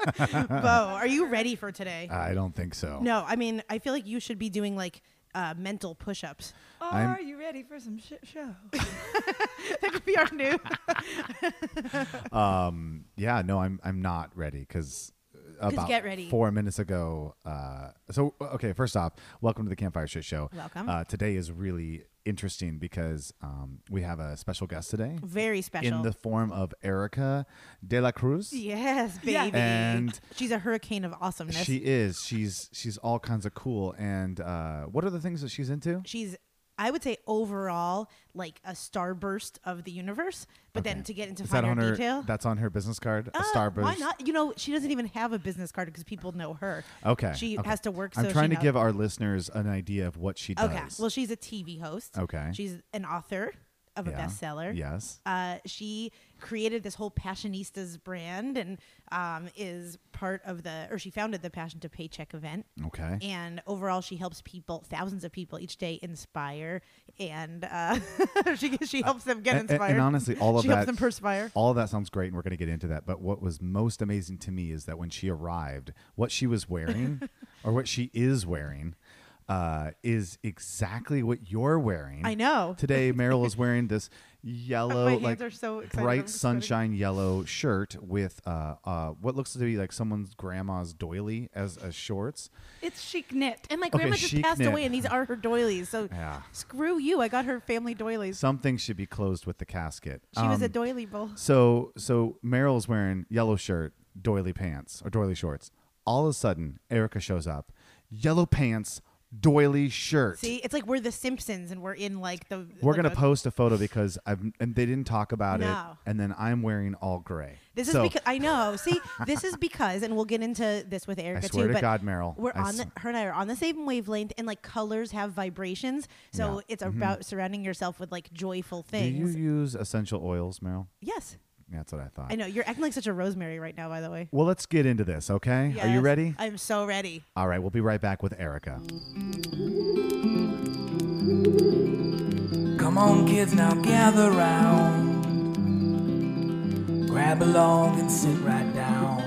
Bo, are you ready for today? I don't think so. No, I mean, I feel like you should be doing like uh, mental push ups. I'm- Are you ready for some shit show? that could be our new. um yeah no i'm i'm not ready because about get ready. four minutes ago uh so okay first off welcome to the campfire shit show Welcome. uh today is really interesting because um we have a special guest today Very special. in the form of erica de la cruz yes, baby. And she's a hurricane of awesomeness. she is she's she's all kinds of cool and uh what are the things that she's into she's I would say overall like a starburst of the universe, but then to get into is finer her detail. that's on her business card a Uh, starburst Why not? You know, she doesn't even have a business card because people know her. okay She okay. has to work. i'm so trying to knows. give our listeners an idea of what she does Okay. Well, she's a TV host. Okay. She's an author of a Yeah. bestseller. Yes. Uh, she created this whole Passionistas brand and um, is part of the, or she founded the Passion to Paycheck event. Okay. And overall, she helps people, thousands of people each day, inspire, and uh, she she helps them get And- and- inspired. And, honestly, all of she that helps them perspire. All of that sounds great, and we're going to get into that. But what was most amazing to me is that when she arrived, what she was wearing, or what she is wearing, uh, is exactly what you're wearing. I know. Today, Meryl is wearing this yellow, like so bright sunshine yellow shirt with uh, uh, what looks to be like someone's grandma's doily as as shorts. It's chic knit. And my Okay, grandma just passed knit. away, and these are her doilies. So Yeah. screw you. I got her family doilies. Something should be closed with the casket. She was a Um, doily bull. So so Meryl's wearing yellow shirt, doily pants, or doily shorts. All of a sudden, Erica shows up, yellow pants, doily shirt. See, it's like we're the Simpsons, and we're in like the. We're like gonna a- post a photo because I've and they didn't talk about No. it, and then I'm wearing all gray. This So, is because I know. See, this is because, and we'll get into this with Erica swear too. to but God, Meryl, we're I on the, her and I are on the same wavelength, and like colors have vibrations. So Yeah. it's Mhm. about surrounding yourself with like joyful things. Do you use essential oils, Meryl? yes, That's what I thought. I know you're acting like such a rosemary right now. By the way, Well, let's get into this, okay? Are you ready? I'm so ready. All right, we'll be right back with Erica. Come on, kids, now gather round. Grab a along and sit right down.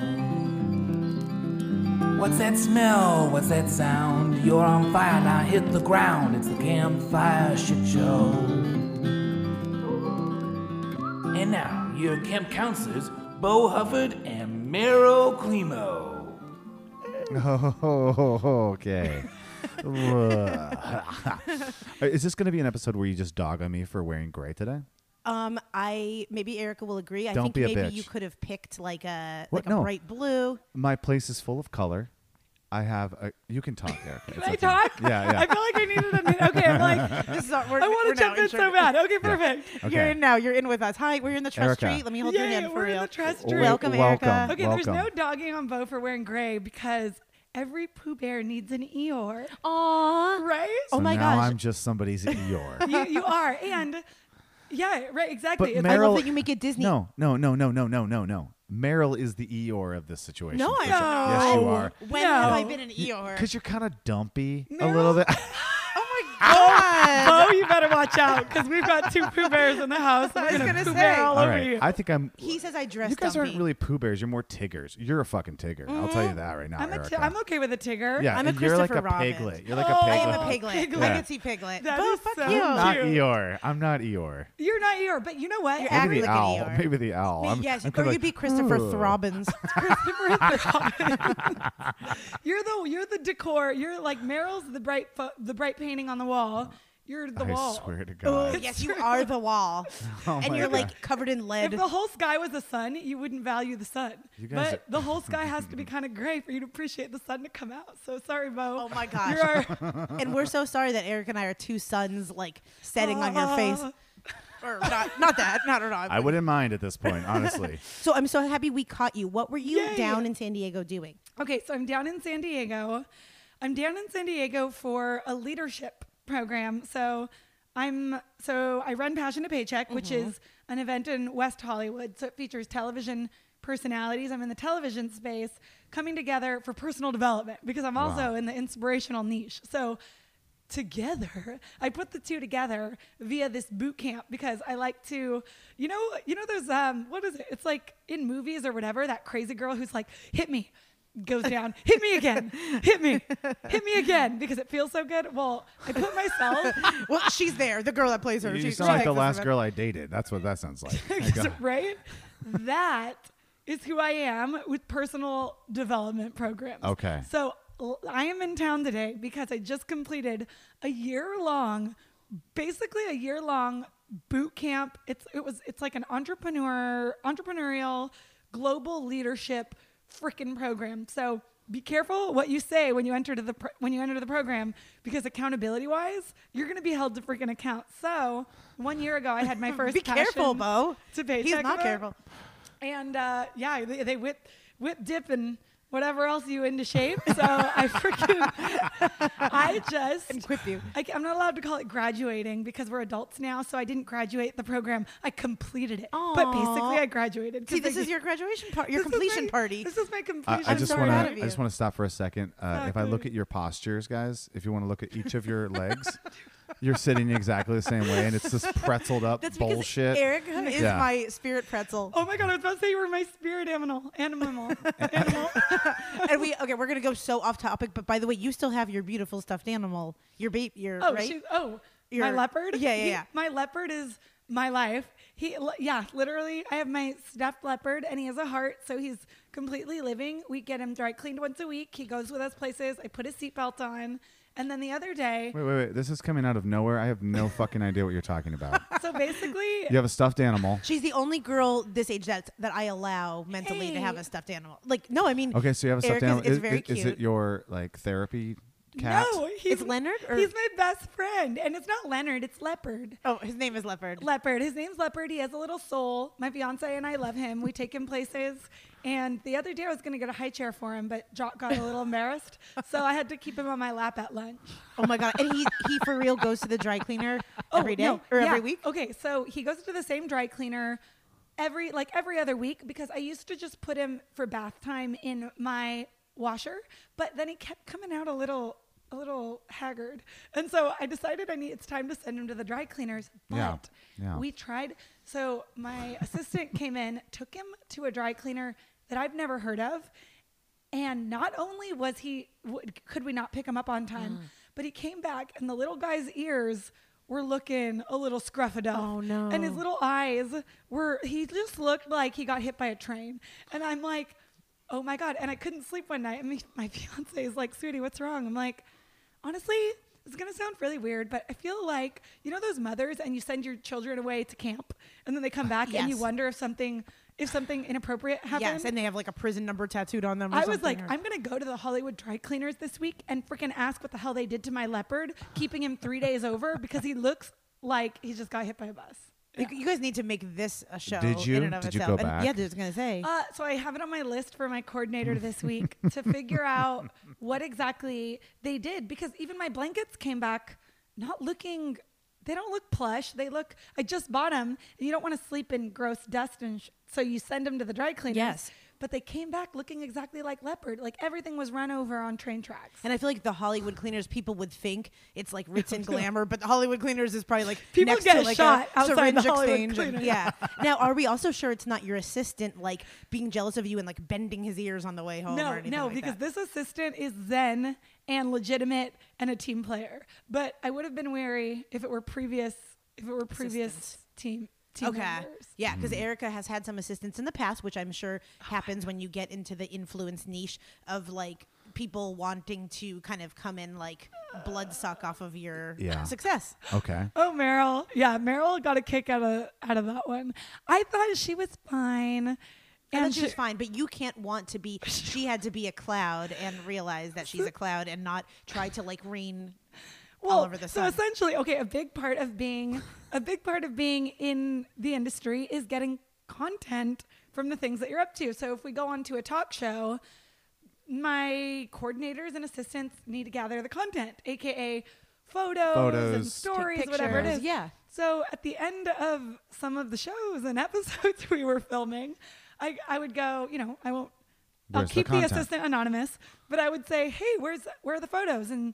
What's that smell? What's that sound? You're on fire, now hit the ground. It's the campfire shit show. And now, your camp counselors, Bo Hufford and Meryl Climo. Oh, okay. Is this going to be an episode where you just dog on me for wearing gray today? Um, I maybe Erica will agree. I Don't think be a maybe bitch. you could have picked like a What? like a No. bright blue. My place is full of color. I have a. You can talk, Erica. Can I talk? Yeah, yeah. I feel like I needed a minute. Okay, I'm like, This is our, we're, I want to jump in so bad. Okay, perfect. You're in now. You're in with us. Hi, we're in the trust Erica. tree. Let me hold your hand for we're in the trust Wel- tree. Welcome, welcome. Erica. Okay, there's no dogging on Bo for wearing gray because every Pooh Bear needs an Eeyore. Aww. Right? Oh So my now gosh. I'm just somebody's Eeyore. you, you are. And yeah, right, exactly. But It's- I love that you make it Disney. No, no, no, no, no, no, no, no. Meryl is the Eeyore of this situation. No, for I sure. Yes, you are. Oh, when No. have I been an Eeyore? Because you're kind of dumpy a Meryl- little bit. oh my ah! god. Bo, you better watch out because we've got two Pooh Bears in the house. I was gonna gonna say. Bear all All over right, you. I think I'm. He says I dress You guys aren't dumpy. really Pooh Bears. You're more Tiggers. You're a fucking Tigger. I'll tell you mm-hmm. that right now. I'm, a Erica. t- I'm okay with a Tigger. Yeah, I'm a and you're like a Robin. piglet. You're like Oh, a I piglet. am a piglet. Piglet. I Yeah. can see piglet. That Bo, is fuck so you. cute. Not Cute. Eeyore. I'm not Eeyore. You're not Eeyore, but you know what? You're Maybe the like owl. Eeyore. Maybe the owl. I'm, yes, I'm or you'd be like, Christopher "Ooh." Throbbins. You're the you're the decor. You're like Meryl's the bright the bright painting on the wall. You're the I wall. swear to Oh, God. yes, you are the wall, Oh and my you're God. like covered in lead. If the whole sky was the sun, you wouldn't value the sun. You guys but are- the whole sky has to be kind of gray for you to appreciate the sun to come out. So sorry, Bo. Oh my gosh. You're our, and we're so sorry that Eric and I are two suns like setting on your face. Or not, not that, not at all. I wouldn't mind at this point, honestly. So I'm so happy we caught you. What were you Yay. down in San Diego doing? Okay, so I'm down in San Diego. I'm down in San Diego for a leadership program. So I'm so I run Passion to Paycheck, which is an event in West Hollywood. So it features television personalities. I'm in the television space coming together for personal development because I'm also Wow. in the inspirational niche. So together i put the two together via this boot camp because i like to you know you know those um what is it it's like in movies or whatever that crazy girl who's like hit me goes down hit me again hit me hit me again because it feels so good well i put myself Well, she's there. The girl that plays her. You she's sound like the last girl I dated. That's what that sounds like. Right that is who i am with personal development programs Okay. so l- i am in town today because i just completed a year long basically a year long boot camp it's it was it's like an entrepreneur entrepreneurial global leadership freaking program so be careful what you say when you enter to the pro- when you enter the program because accountability wise you're going to be held to freaking account so one year ago i had my first Be careful, Bo. to pay He's not event. careful. And uh, yeah, they, they whip, whip, dip, and whatever else you into shape. So I freaking, I just, And quip you. I, am not allowed to call it graduating because we're adults now. So I didn't graduate the program. I completed it. But basically, I graduated. See, this they- is your graduation part, your completion my- party. This is my I, completion I just wanna, I just want to stop for a second. Uh, if I look at your postures, guys, if you want to look at each of your legs, you're sitting exactly the same way, and it's this pretzeled up That's because bullshit. Eric is Yeah. my spirit pretzel. Oh my God, I was about to say you were my spirit animal. Animal. animal. and we okay, we're gonna go so off topic, but by the way, you still have your beautiful stuffed animal, your baby, your Oh, right. she's, oh, my Your- leopard. Yeah, yeah, He- yeah. My leopard is my life. He, li- yeah, literally, I have my stuffed leopard, and he has a heart, so he's completely living. We get him dry cleaned once a week. He goes with us places. I put his seatbelt on, and then the other day, Wait, wait, wait. This is coming out of nowhere. I have no fucking idea what you're talking about. so basically, You have a stuffed animal. She's the only girl this age that's that I allow mentally to have Hey. a stuffed animal. Like, no, I mean, Okay, so you have a stuffed Eric is- animal. is Is, very is- is cute. it your like therapy cat? no, he's It's Leonard, or- he's my best friend, and it's not Leonard, it's Leopard. oh, his name is Leopard. Leopard. His name's Leopard. He has a little soul. My fiance and I love him. We take him places. And the other day I was going to get a high chair for him, but Jock got a little embarrassed. So I had to keep him on my lap at lunch. oh my god, and he he for real goes to the dry cleaner oh, every day Oh, no. or Yeah. every week. Okay, so he goes to the same dry cleaner every like every other week because I used to just put him for bath time in my washer, but then he kept coming out a little a little haggard. And so I decided I need it's time to send him to the dry cleaners. But Yeah, yeah. we tried so my assistant came in, took him to a dry cleaner that I've never heard of. And not only was he, w- could we not pick him up on time, mm. but he came back and the little guy's ears were looking a little scruffed up. Oh, no. And his little eyes were, he just looked like he got hit by a train. And I'm like, oh my God. And I couldn't sleep one night. And my, my fiance is like, sweetie, what's wrong? I'm like, honestly, it's gonna sound really weird, but I feel like you know those mothers, and you send your children away to camp, and then they come uh, back, and you wonder if something, if something inappropriate happens. Yes, and they have like a prison number tattooed on them. Or I was like, or- I'm gonna go to the Hollywood dry cleaners this week and freaking ask what the hell they did to my leopard, keeping him three days over because he looks like he just got hit by a bus. You, you guys need to make this a show. Did you? In and of Did you itself. go And- back? yeah, I was gonna say. Uh, so I have it on my list for my coordinator this week to figure out what exactly they did because even my blankets came back not looking. They don't look plush. They look. I just bought them, and you don't want to sleep in gross dust, and sh- so you send them to the dry cleaners. Yes. But they came back looking exactly like leopard. Like everything was run over on train tracks. And I feel like the Hollywood cleaners, people would think it's like Ritz and glamour, but the Hollywood cleaners is probably like People get like shot a outside syringe the Hollywood exchange. and- Cleaners. yeah. now, are we also sure it's not your assistant like being jealous of you and like bending his ears on the way home? or no, anything no, like because that? this assistant is zen and legitimate and a team player. But I would have been wary if it were previous if it were previous Assistants. team team Okay. members. Yeah, because hmm. Erica has had some assistants in the past, which I'm sure oh, happens when you get into the influence niche of like people wanting to kind of come in like blood suck off of your Yeah. success. Okay. Oh, Meryl. Yeah, Meryl got a kick out of out of that one. I thought she was fine. And then she was fine, but you can't want to be. She had to be a cloud and realize that she's a cloud and not try to like rain well, all over the so essentially, okay, a big part of being a big part of being in the industry is getting content from the things that you're up to. So if we go on to a talk show, my coordinators and assistants need to gather the content, aka photos, and Photos. stories, whatever it pictures, is. yeah. So at the end of some of the shows and episodes we were filming, I, I would go, you know, I won't I'll Where's the keep the, content? assistant anonymous, but I would say, "Hey, where's where are the photos?" and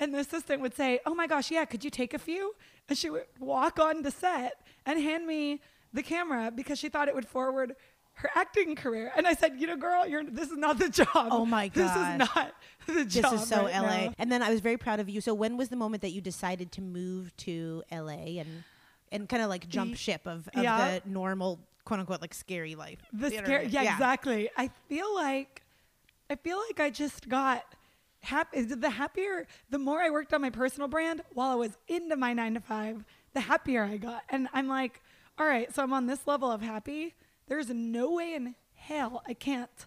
and the assistant would say, "Oh my gosh, yeah, could you take a few?" And she would walk on to set and hand me the camera because she thought it would forward her acting career. And I said, "You know, girl, you're this is not the job. Oh my god, this is not the job. This is so right LA. now." And then I was very proud of you. So when was the moment that you decided to move to LA and and kind of like jump The- ship of, of yeah. the normal quote unquote like scary life? The scary, know scare, what I mean? yeah, exactly. I feel like, I feel like I just got happy. The happier, the more I worked on my personal brand while I was into my nine to five, the happier I got. And I'm like, all right, so I'm on this level of happy. There's no way in hell I can't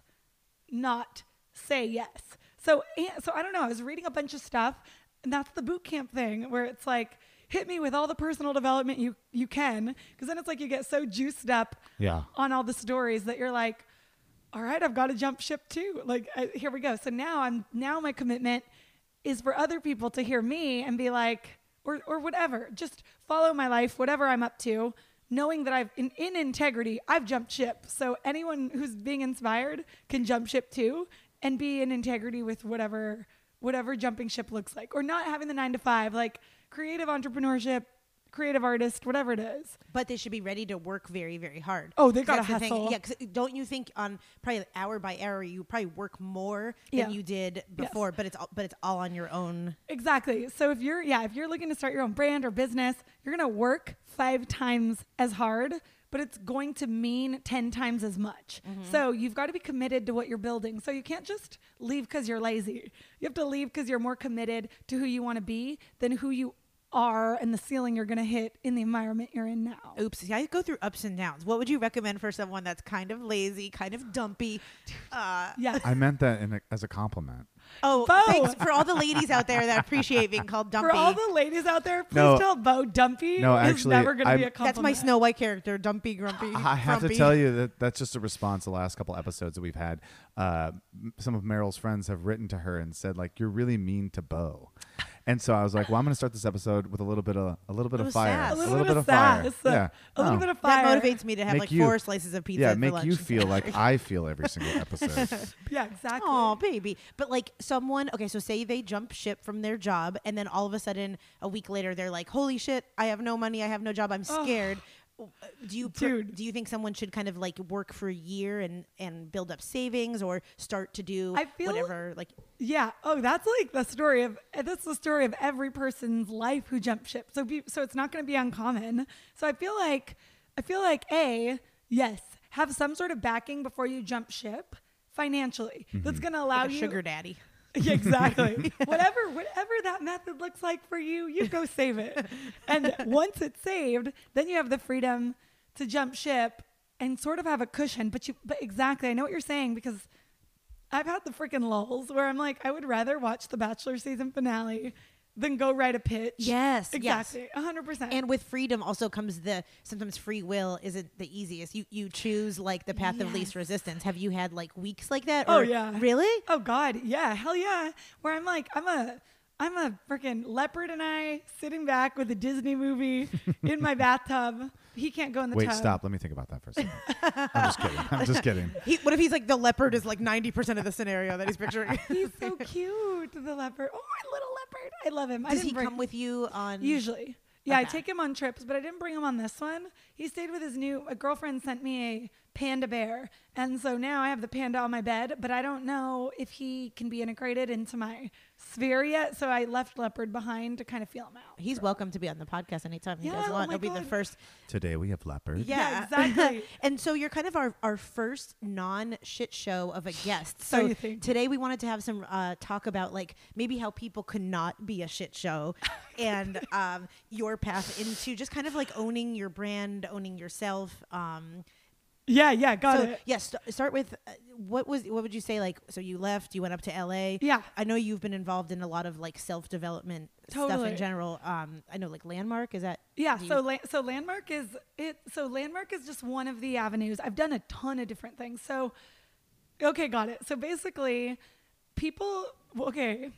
not say yes. So, and, so I don't know. I was reading a bunch of stuff, and that's the boot camp thing where it's like, hit me with all the personal development you you can, because then it's like you get so juiced up Yeah. on all the stories that you're like, all right, I've got to jump ship too. Like, I, here we go. So now I'm now my commitment is for other people to hear me and be like, or or whatever, just follow my life, whatever I'm up to, knowing that I've in, in integrity, I've jumped ship. So anyone who's being inspired can jump ship too and be in integrity with whatever whatever jumping ship looks like, or not having the nine to five, like creative entrepreneurship, creative artist, whatever it is. But they should be ready to work very, very hard. Oh, they gotta that's the thing. hustle. Yeah, because don't you think on probably hour by hour you probably work more than Yeah. you did before, but it's all, but it's all on your own. Exactly. So if you're yeah, if you're looking to start your own brand or business, you're going to work 5 times as hard, but it's going to mean 10 times as much. Mm-hmm. So you've got to be committed to what you're building. So you can't just leave cuz you're lazy. You have to leave cuz you're more committed to who you want to be than who you are and the ceiling you're going to hit in the environment you're in now. Oops, see, I go through ups and downs. What would you recommend for someone that's kind of lazy, kind of dumpy? Uh, Yes. I meant that in a, as a compliment. oh, Bo. thanks for all the ladies out there that appreciate being called dumpy. For all the ladies out there, please No. tell Bo Dumpy No, is actually, never going to be a compliment. that's my Snow White character, dumpy, grumpy. I have to tell you that that's just a response. The last couple episodes that we've had, uh, some of Meryl's friends have written to her and said like, "You're really mean to Bo," and so I was like, "Well, I'm going to start this episode with a little bit of a little bit of fire, sass. A little, bit, of fire, sass. yeah, A little Oh. bit of fire. That motivates me to have Make like you- four slices of pizza. yeah, for make lunch you and feel like I feel every single episode. Yeah, exactly. Oh, baby. But like someone, okay, so say they jump ship from their job and then all of a sudden a week later they're like, "Holy shit, I have no money, I have no job, I'm Oh. scared." Do you do you think someone should kind of like work for a year and and build up savings or start to do I feel- whatever like Yeah. Oh, that's like the story of that's the story of every person's life who jumped ship. So be, so it's not going to be uncommon. So I feel like I feel like a yes, have some sort of backing before you jump ship financially. That's mm-hmm. going to allow like you sugar daddy? Yeah, exactly. whatever whatever that method looks like for you, you go save it. And once it's saved, then you have the freedom to jump ship and sort of have a cushion. But you but exactly, I know what you're saying because I've had the freaking lulls where I'm like, I would rather watch the Bachelor season finale than go write a pitch. Yes, yes. Exactly. a hundred percent. And with freedom also comes the sometimes free will isn't the easiest. You you choose like the path of least resistance. Have you had like weeks like that? Oh, yeah. Really? Oh God, yeah, hell yeah. Where I'm like, I'm a, I'm a freaking leopard and I sitting back with a Disney movie in my bathtub. He can't go in the Wait, tub. stop. Let me think about that for a second. I'm just kidding. I'm just kidding. He, what if he's like the leopard is like 90% of the scenario that he's picturing? He's so cute, the leopard. Oh, my little I love him. I Does didn't he bring- come with you on? Usually. Yeah, I take him on trips, but I didn't bring him on this one. He stayed with his new a girlfriend sent me a panda bear. And so now I have the panda on my bed, but I don't know if he can be integrated into my sphere yet. So I left leopard behind to kind of feel him out. He's welcome to be on the podcast anytime he Yeah, does oh want. my He'll be the God. first. Today we have leopard. Yeah, exactly. and so you're kind of our, our first non shit show of a guest. So So you think. today we wanted to have some uh, talk about like maybe how people could not be a shit show and um, your path into just kind of like owning your brand, owning yourself. Um, Yeah, yeah, got so it. yes, st- start with uh, what was what would you say like? So you left, you went up to LA. Yeah. I know you've been involved in a lot of like self development stuff in general. Um, I know like Landmark is that. Yeah, so la- so landmark is it. So landmark is just one of the avenues. I've done a ton of different things. So, okay, got it. So basically, people. Okay,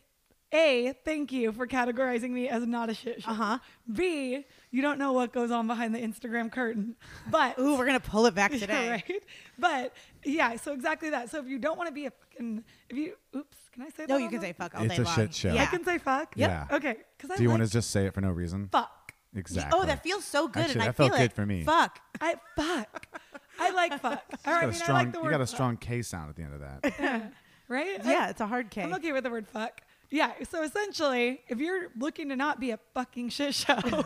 a thank you for categorizing me as not a shit show. Uh-huh. B you don't know what goes on behind the Instagram curtain, but Ooh, we're gonna pull it back Yeah, today. right? But yeah, so exactly that. So if you don't want to be a fucking, if you, oops, can I say that? No, you can the- say fuck all It's day a long. shit show. I Yeah. can say fuck. Yep. Yeah. Okay. Because I Do you like want to just say it for no reason? fuck. Exactly. Oh, that feels so good, Actually, and I that felt feel good for me. Fuck. I fuck. I like fuck. All You got I a mean, strong. I like the you got a fuck, strong K sound at the end of that. right? Yeah, it's a hard K. I, am okay with the word fuck. Yeah. So essentially, if you're looking to not be a fucking shit show,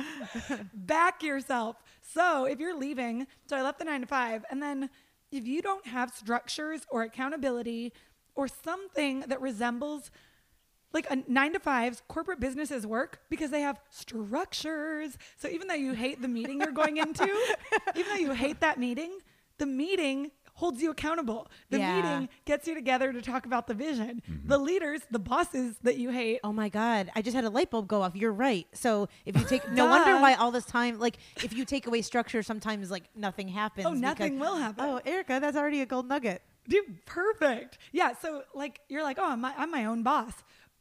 back yourself. So if you're leaving, so I left the nine to five, and then if you don't have structures or accountability or something that resembles like a nine to fives, corporate businesses work because they have structures. So even though you hate the meeting you're going into, even though you hate that meeting, the meeting holds you accountable. The Yeah. meeting gets you together to talk about the vision. The leaders, the bosses that you hate. Oh my god! I just had a light bulb go off. You're right. So if you take, no wonder why all this time, like if you take away structure, sometimes like nothing happens. Oh, nothing because- will happen. Oh, Erica, that's already a gold nugget. Dude, perfect. Yeah. So like you're like, oh, I'm my, I'm my own boss.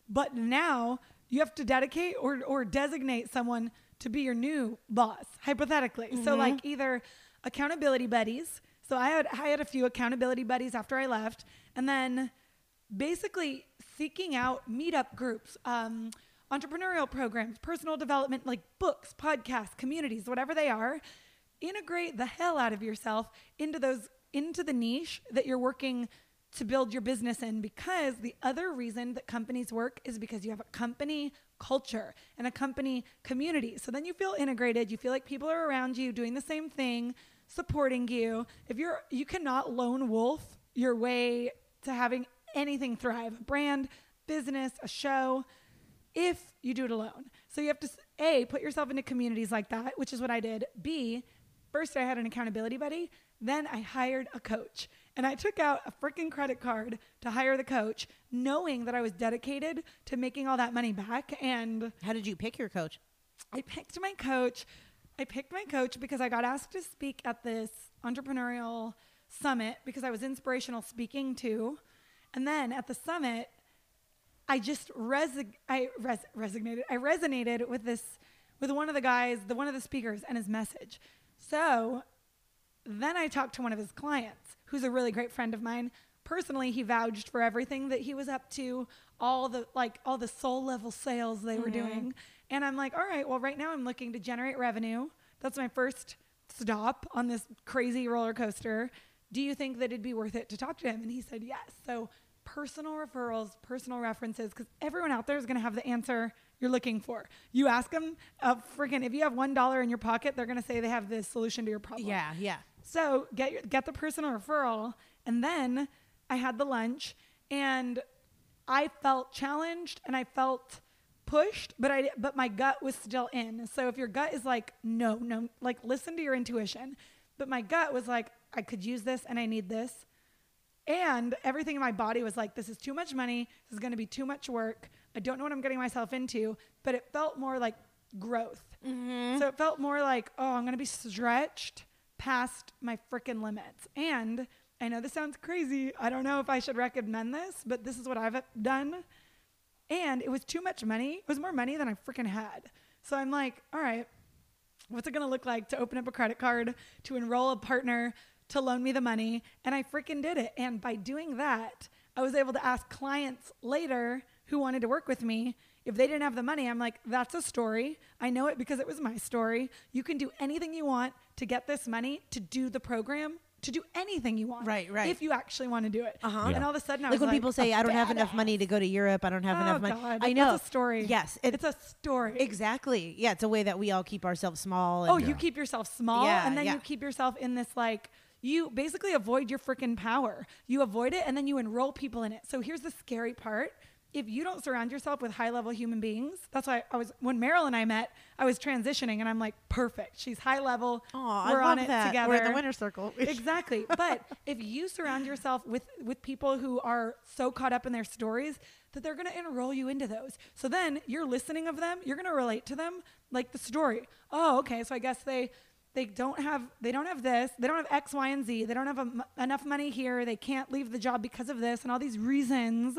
But now you have to dedicate or or designate someone to be your new boss, hypothetically. So Mm-hmm. like either accountability buddies. So I had I had a few accountability buddies after I left, and then basically seeking out meetup groups, um, entrepreneurial programs, personal development, like books, podcasts, communities, whatever they are. Integrate the hell out of yourself into those into the niche that you're working to build your business in because the other reason that companies work is because you have a company culture and a company community. So then you feel integrated, you feel like people are around you doing the same thing, supporting you. If you're you cannot lone wolf your way to having anything thrive, a brand, business, a show if you do it alone. So you have to A, put yourself into communities like that, which is what I did. B, first I had an accountability buddy, then I hired a coach. And I took out a freaking credit card to hire the coach, knowing that I was dedicated to making all that money back. And How did you pick your coach? I picked my coach. I picked my coach because I got asked to speak at this entrepreneurial summit because I was inspirational speaking too. And then at the summit, I just resig- I res- resignated. I resonated with this with one of the guys, the one of the speakers and his message. So then I talked to one of his clients, who's a really great friend of mine. Personally, he vouched for everything that he was up to, all the like all the soul level sales they were mm-hmm. doing. And I'm like, all right, well, right now I'm looking to generate revenue. That's my first stop on this crazy roller coaster. Do you think that it'd be worth it to talk to him? And he said yes. So personal referrals, personal references, because everyone out there is going to have the answer you're looking for. You ask them, uh, freaking, if you have one dollar in your pocket, they're going to say they have the solution to your problem. Yeah, yeah. So get your, get the personal referral, and then I had the lunch, and I felt challenged and I felt pushed, but I but my gut was still in. So if your gut is like no, no, like listen to your intuition, but my gut was like I could use this and I need this. And everything in my body was like, this is too much money. This is going to be too much work. I don't know what I'm getting myself into. But it felt more like growth. Mm-hmm. So it felt more like, oh, I'm going to be stretched past my freaking limits. And I know this sounds crazy. I don't know if I should recommend this, but this is what I've done. And it was too much money. It was more money than I freaking had. So I'm like, all right, what's it to look like to open up a credit card, to enroll a partner, to loan me the money? And I freaking did it. And by doing that, I was able to ask clients later who wanted to work with me if they didn't have the money. I'm like, that's a story. I know it because it was my story. You can do anything you want to get this money to do the program. To do anything you want, Right, right. If you actually want to do it, Uh-huh. and all of a sudden, I like was when like, people say, "I don't have enough badass." money to go to Europe. I don't have Oh, enough money." God. I know It's a story. Yes, it- it's a story. exactly. Yeah, it's a way that we all keep ourselves small. And Oh, you keep yourself small Yeah, and then yeah. you keep yourself in this like you basically avoid your freaking power. You avoid it and then you enroll people in it. So here's the scary part. If you don't surround yourself with high level human beings, that's why I was when Meryl and I met, I was transitioning and I'm like, perfect. She's high level. Aw, I We're on love it that. together. We're in the winner circle. exactly. But if you surround yourself with with people who are so caught up in their stories that they're going to enroll you into those. So then you're listening of them, you're going to relate to them like the story. Oh, okay. So I guess they they don't have they don't have this. They don't have X, Y, and Z. They don't have enough money here. They can't leave the job because of this and all these reasons.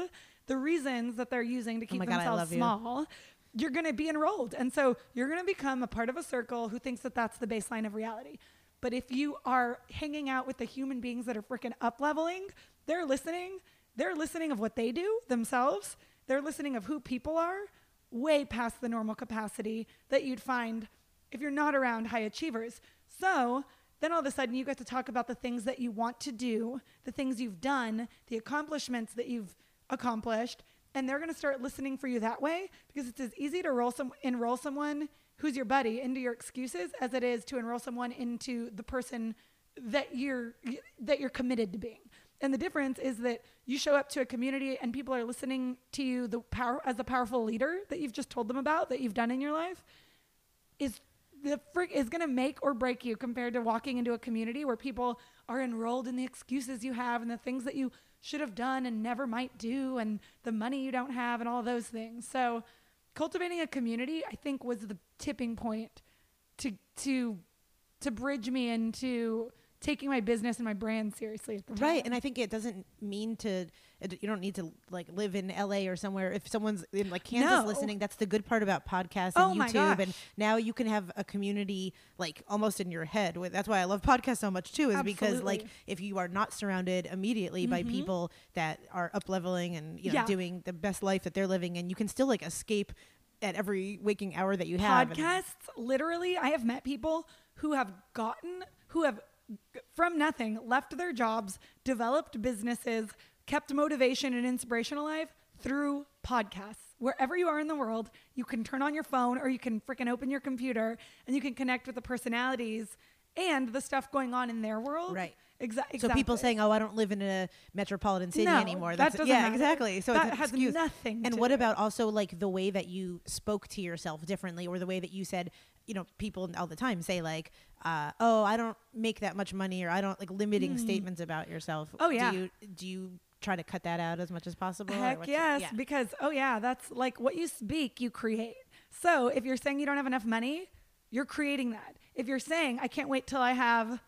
The reasons that they're using to oh keep Oh God, themselves love you. small you're going to be enrolled. And so you're going to become a part of a circle who thinks that that's the baseline of reality. But if you are hanging out with the human beings that are freaking up leveling, they're listening. They're listening of what they do themselves. They're listening of who people are way past the normal capacity that you'd find if you're not around high achievers. So then all of a sudden you get to talk about the things that you want to do, the things you've done, the accomplishments that you've accomplished, and they're going to start listening for you that way because it's as easy to roll some enroll someone who's your buddy into your excuses as it is to enroll someone into the person that you're that you're committed to being. And the difference is that you show up to a community and people are listening to you the power as a powerful leader that you've just told them about that you've done in your life is the frick is going to make or break you compared to walking into a community where people are enrolled in the excuses you have and the things that you should have done and never might do and the money you don't have and all those things. So cultivating a community I think was the tipping point to to to bridge me into taking my business and my brand seriously at the time. Right, and I think it doesn't mean to. You don't need to like live in LA or somewhere. If someone's in like Kansas No. listening, that's the good part about podcasts Oh and my YouTube. And now you can have a community like almost in your head. That's why I love podcasts so much too. Is because like Mm-hmm. if you are not surrounded immediately by people that are up leveling and you know Yeah. doing the best life that they're living, and you can still like escape at every waking hour that you have. podcasts literally i have met people who have gotten who have from nothing left their jobs developed businesses kept motivation and inspiration alive through podcasts wherever you are in the world you can turn on your phone or you can freaking open your computer and you can connect with the personalities and the stuff going on in their world Right. Exa- exactly So people saying, "Oh, I don't live in a metropolitan city No, anymore." that That's doesn't yeah, matter. exactly. So That has excuse. nothing And what do. about also like the way that you spoke to yourself differently, or the way that you said, you know, people all the time say like, uh, "Oh, I don't make that much money," or "I don't like limiting statements about yourself." Oh, yeah. Do you do you try to cut that out as much as possible? Heck yes, yeah. because oh yeah, that's like what you speak, you create. So if you're saying you don't have enough money, you're creating that. If you're saying I can't wait till I have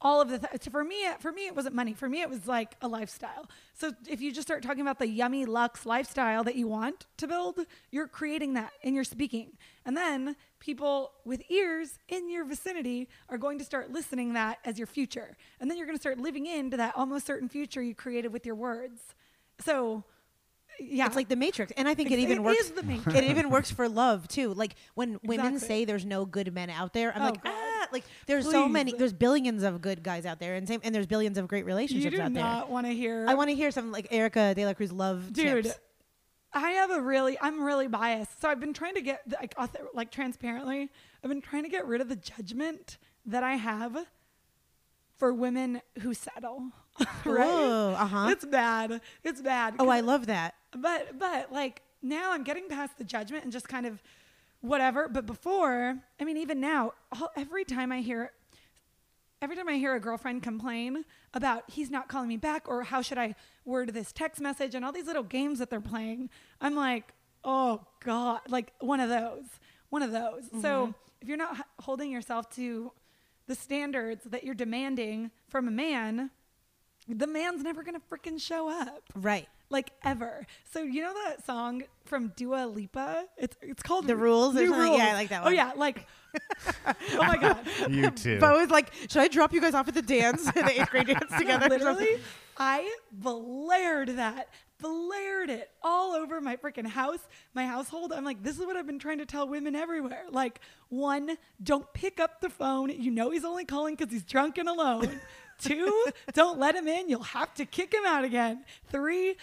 all of the th- so for me for me it wasn't money for me it was like a lifestyle so if you just start talking about the yummy luxe lifestyle that you want to build you're creating that and you're speaking and then people with ears in your vicinity are going to start listening that as your future and then you're going to start living into that almost certain future you created with your words so yeah It's like the Matrix, and I think it It's- even it works. is the Matrix. It even works for love too. Like when women Exactly. say there's no good men out there, I'm Oh, like, God. Like there's so many, there's billions of good guys out there, and same, and there's billions of great relationships out there. You do not want to hear I want to hear some like Erica De La Cruz love dude tips. i have a really i'm really biased so i've been trying to get like auth- like transparently i've been trying to get rid of the judgment that i have for women who settle right uh-huh. it's bad it's bad Oh, I love that. but but like now i'm getting past the judgment and just kind of whatever but before i mean even now all, every time i hear every time i hear a girlfriend complain about he's not calling me back or how should i word this text message and all these little games that they're playing i'm like oh god like one of those one of those. So mm-hmm. if you're not h- holding yourself to the standards that you're demanding from a man the man's never gonna freaking show up. Right. Like ever. So you know that song from Dua Lipa? It's it's called The Rules or New something? Yeah, I like that Oh one. yeah, like oh my god. You too. Bo was like, "Should I drop you guys off at the dance, the eighth grade dance together?" or Literally. I blared that, blared it all over my freaking house, my household. I'm like, this is what I've been trying to tell women everywhere. Like, one, don't pick up the phone. You know he's only calling because he's drunk and alone. Two, don't let him in. You'll have to kick him out again. Three,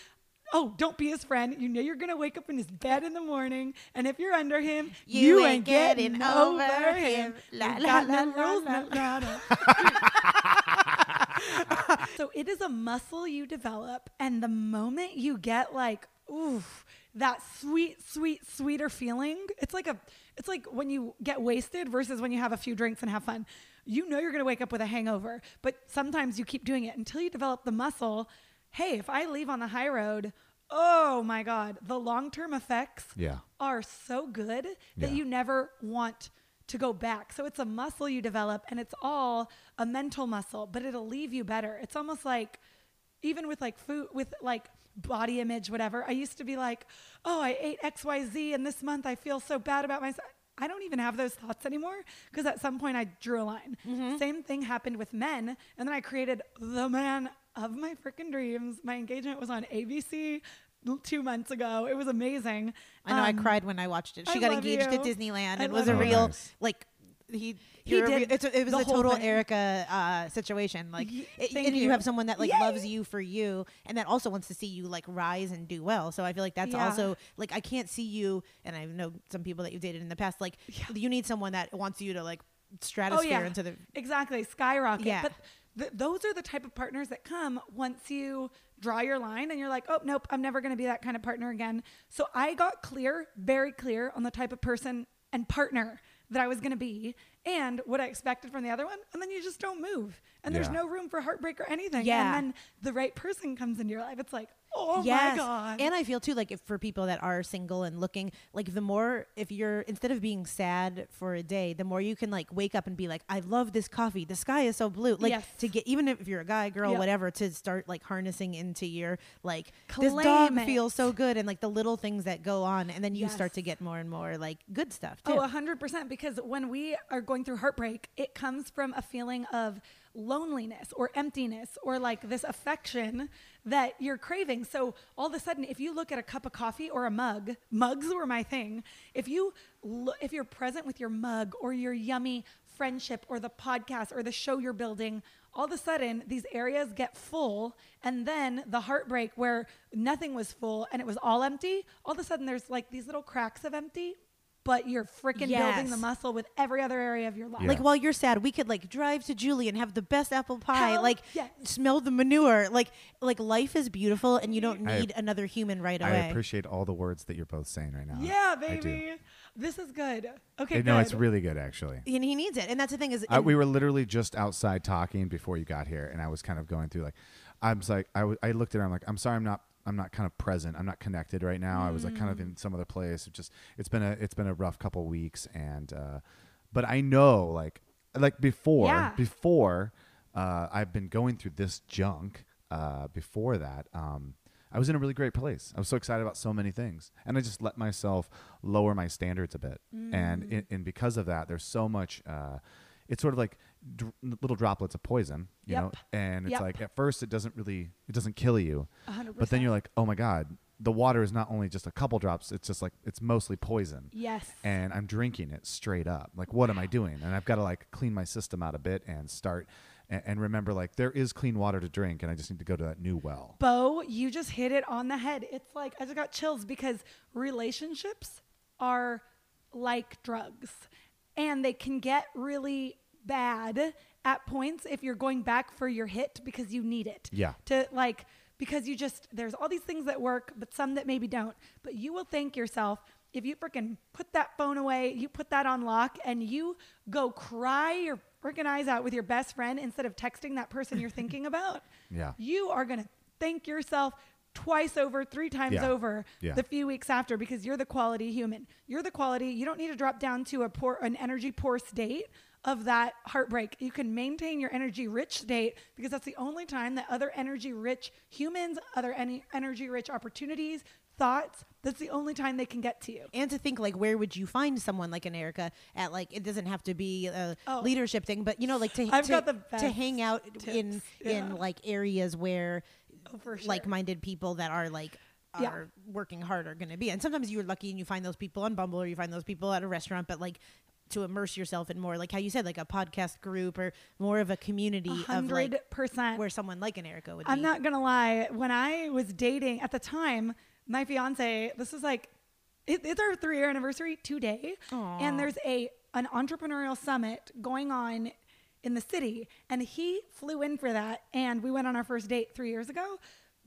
Oh, don't be his friend. You know you're gonna wake up in his bed in the morning, and if you're under him, you, ain't getting, over him. La, la, got la, no la, rules, la, no nada. so it is a muscle you develop, and the moment you get like, oof, that sweet, sweet, sweeter feeling, it's like a, it's like when you get wasted versus when you have a few drinks and have fun. You know you're gonna wake up with a hangover, but sometimes you keep doing it until you develop the muscle. Hey, if I leave on the high road, oh my god, the long-term effects Yeah. are so good that Yeah. you never want to go back. So it's a muscle you develop and it's all a mental muscle, but it'll leave you better. It's almost like even with like food with like body image whatever. I used to be like, "Oh, I ate XYZ and this month I feel so bad about myself." I don't even have those thoughts anymore because at some point I drew a line. Same thing happened with men and then I created the man of my freaking dreams. My engagement was on ABC 2 months ago. It was amazing. I know I Um, cried when I watched it. She I got love engaged at. Disneyland I and was a real Oh, nice. like he. He did a, it was a total thing. Erica uh, situation. Like, Ye- it, and you. you. have someone that like Yay! loves you for you, and that also wants to see you like rise and do well. So I feel like that's Yeah. also like I can't see you, and I know some people that you've dated in the past. Like, you need someone that wants you to like stratosphere into the exactly skyrocket. Yeah. But th- those are the type of partners that come once you draw your line and you're like, oh nope, I'm never going to be that kind of partner again. So I got clear, very clear on the type of person and partner that I was going to be and what I expected from the other one, and then you just don't move, and there's no room for heartbreak or anything. Yeah. And then the right person comes into your life. It's like, oh Yes. my god. And I feel too like if for people that are single and looking, like the more if you're instead of being sad for a day, the more you can like wake up and be like, I love this coffee. The sky is so blue. Like Yes. to get even if you're a guy, girl, Yep. whatever, to start like harnessing into your like this dog Claim it. feels so good and like the little things that go on and then you start to get more and more like good stuff oh, too. Oh, 100%. Because when we are going through heartbreak, it comes from a feeling of loneliness or emptiness or like this affection that you're craving. So all of a sudden, if you look at a cup of coffee or a mug, mugs were my thing. If you lo- if you're present with your mug or your yummy friendship or the podcast or the show you're building, all of a sudden these areas get full and then the heartbreak where nothing was full and it was all empty, all of a sudden there's like these little cracks of empty but you're freaking building the muscle with every other area of your life. Yeah. Like while you're sad, we could like drive to Julian have the best apple pie. Hell like yes. smell the manure. Like like life is beautiful, and you don't I- need another human right I away. appreciate all the words that you're both saying right now. yeah, I do. baby. This is good. Okay, Uh, No, it's really good actually. and he needs it, and that's the thing is, I, we were literally just outside talking before you got here, and I was kind of going through like, I was like, I, w- I looked at her, I'm like, I'm sorry, I'm not, I'm not kind of present, I'm not connected right now. I was like kind of Mm. in some other place. It just, it's been a, it's been a rough couple weeks, and, uh, but I know like, like before, Yeah. before, uh, I've been going through this junk. Uh, before that, um, I was in a really great place. I was so excited about so many things, and I just let myself lower my standards a bit. And Mm. and and because of that, there's so much. Uh, it's sort of like little droplets of poison, you know. And it's Yep. like at first it doesn't really it doesn't kill you, A hundred but then you're like, oh my god, the water is not only just a couple drops; it's just like it's mostly poison. Yes. And I'm drinking it straight up. Like, what am I doing? And I've got to like clean my system out a bit and start and remember like there is clean water to drink, and I just need to go to that new well. Bo, you just hit it on the head. It's like I just got chills because relationships are like drugs and they can get really bad at points if you're going back for your hit because you need it. Yeah. To like because you just there's all these things that work but some that maybe don't. But you will thank yourself if you freaking put that phone away, you put that on lock and you go cry your freaking eyes out with your best friend instead of texting that person you're thinking about Yeah. you are going to thank yourself twice over, three times Yeah. over Yeah. the few weeks after because you're the quality human. You're the quality. You don't need to drop down to a poor, an energy poor state of that heartbreak. You can maintain your energy rich state because that's the only time that other energy rich humans, other any energy rich opportunities, thoughts, that's the only time they can get to you. and to think like where would you find someone like an Erica at like it doesn't have to be a Oh. leadership thing but you know like to to, to hang out in tips. in Yeah. like areas where Oh, sure. like-minded people that are like Yeah. are working hard are going to be and sometimes you're lucky and you find those people on Bumble or you find those people at a restaurant but like to immerse yourself in more like how you said like a podcast group or more of a community A of hundred like percent. where someone like an Erica would I'm be not gonna lie. When I was dating at the time, my fiance, this is like, it, it's our three year anniversary today, and there's a an entrepreneurial summit going on in the city, and he flew in for that, and we went on our first date three years ago.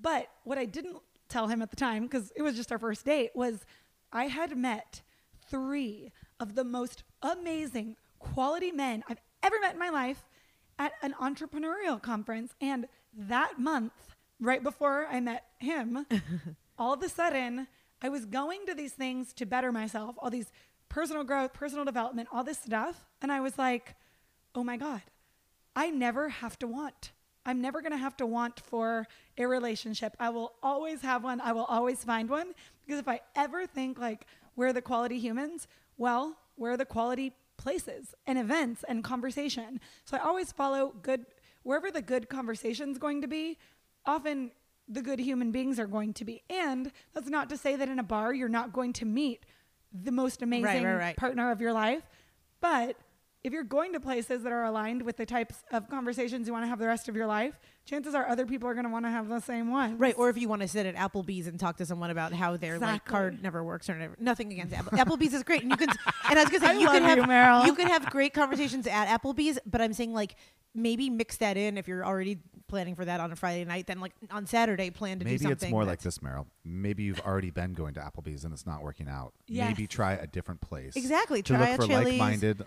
But what I didn't tell him at the time, because it was just our first date, was I had met three of the most amazing quality men I've ever met in my life at an entrepreneurial conference. And that month, right before I met him, all of a sudden, I was going to these things to better myself, all these personal growth, personal development, all this stuff. And I was like, oh my God, I never have to want. I'm never going to have to want for a relationship. I will always have one. I will always find one. Because if I ever think like, we're the quality humans, well, where are the quality places and events and conversation. So I always follow good, wherever the good conversation's going to be, often the good human beings are going to be. And that's not to say that in a bar you're not going to meet the most amazing right. partner of your life. But if you're going to places that are aligned with the types of conversations you want to have the rest of your life, chances are other people are going to want to have the same one. Right, or if you want to sit at Applebee's and talk to someone about how their like card never works or never, nothing against Apple. Applebee's is great, and you can. And I was gonna say you could love have you, Meryl. you could have great conversations at Applebee's, but I'm saying like maybe mix that in if you're already planning for that on a Friday night. Then like on Saturday, plan to do something. Maybe it's more like this, Meryl. Maybe you've already been going to Applebee's and it's not working out. Yes. Maybe try a different place. Exactly, To try look a for Chili's. like-minded,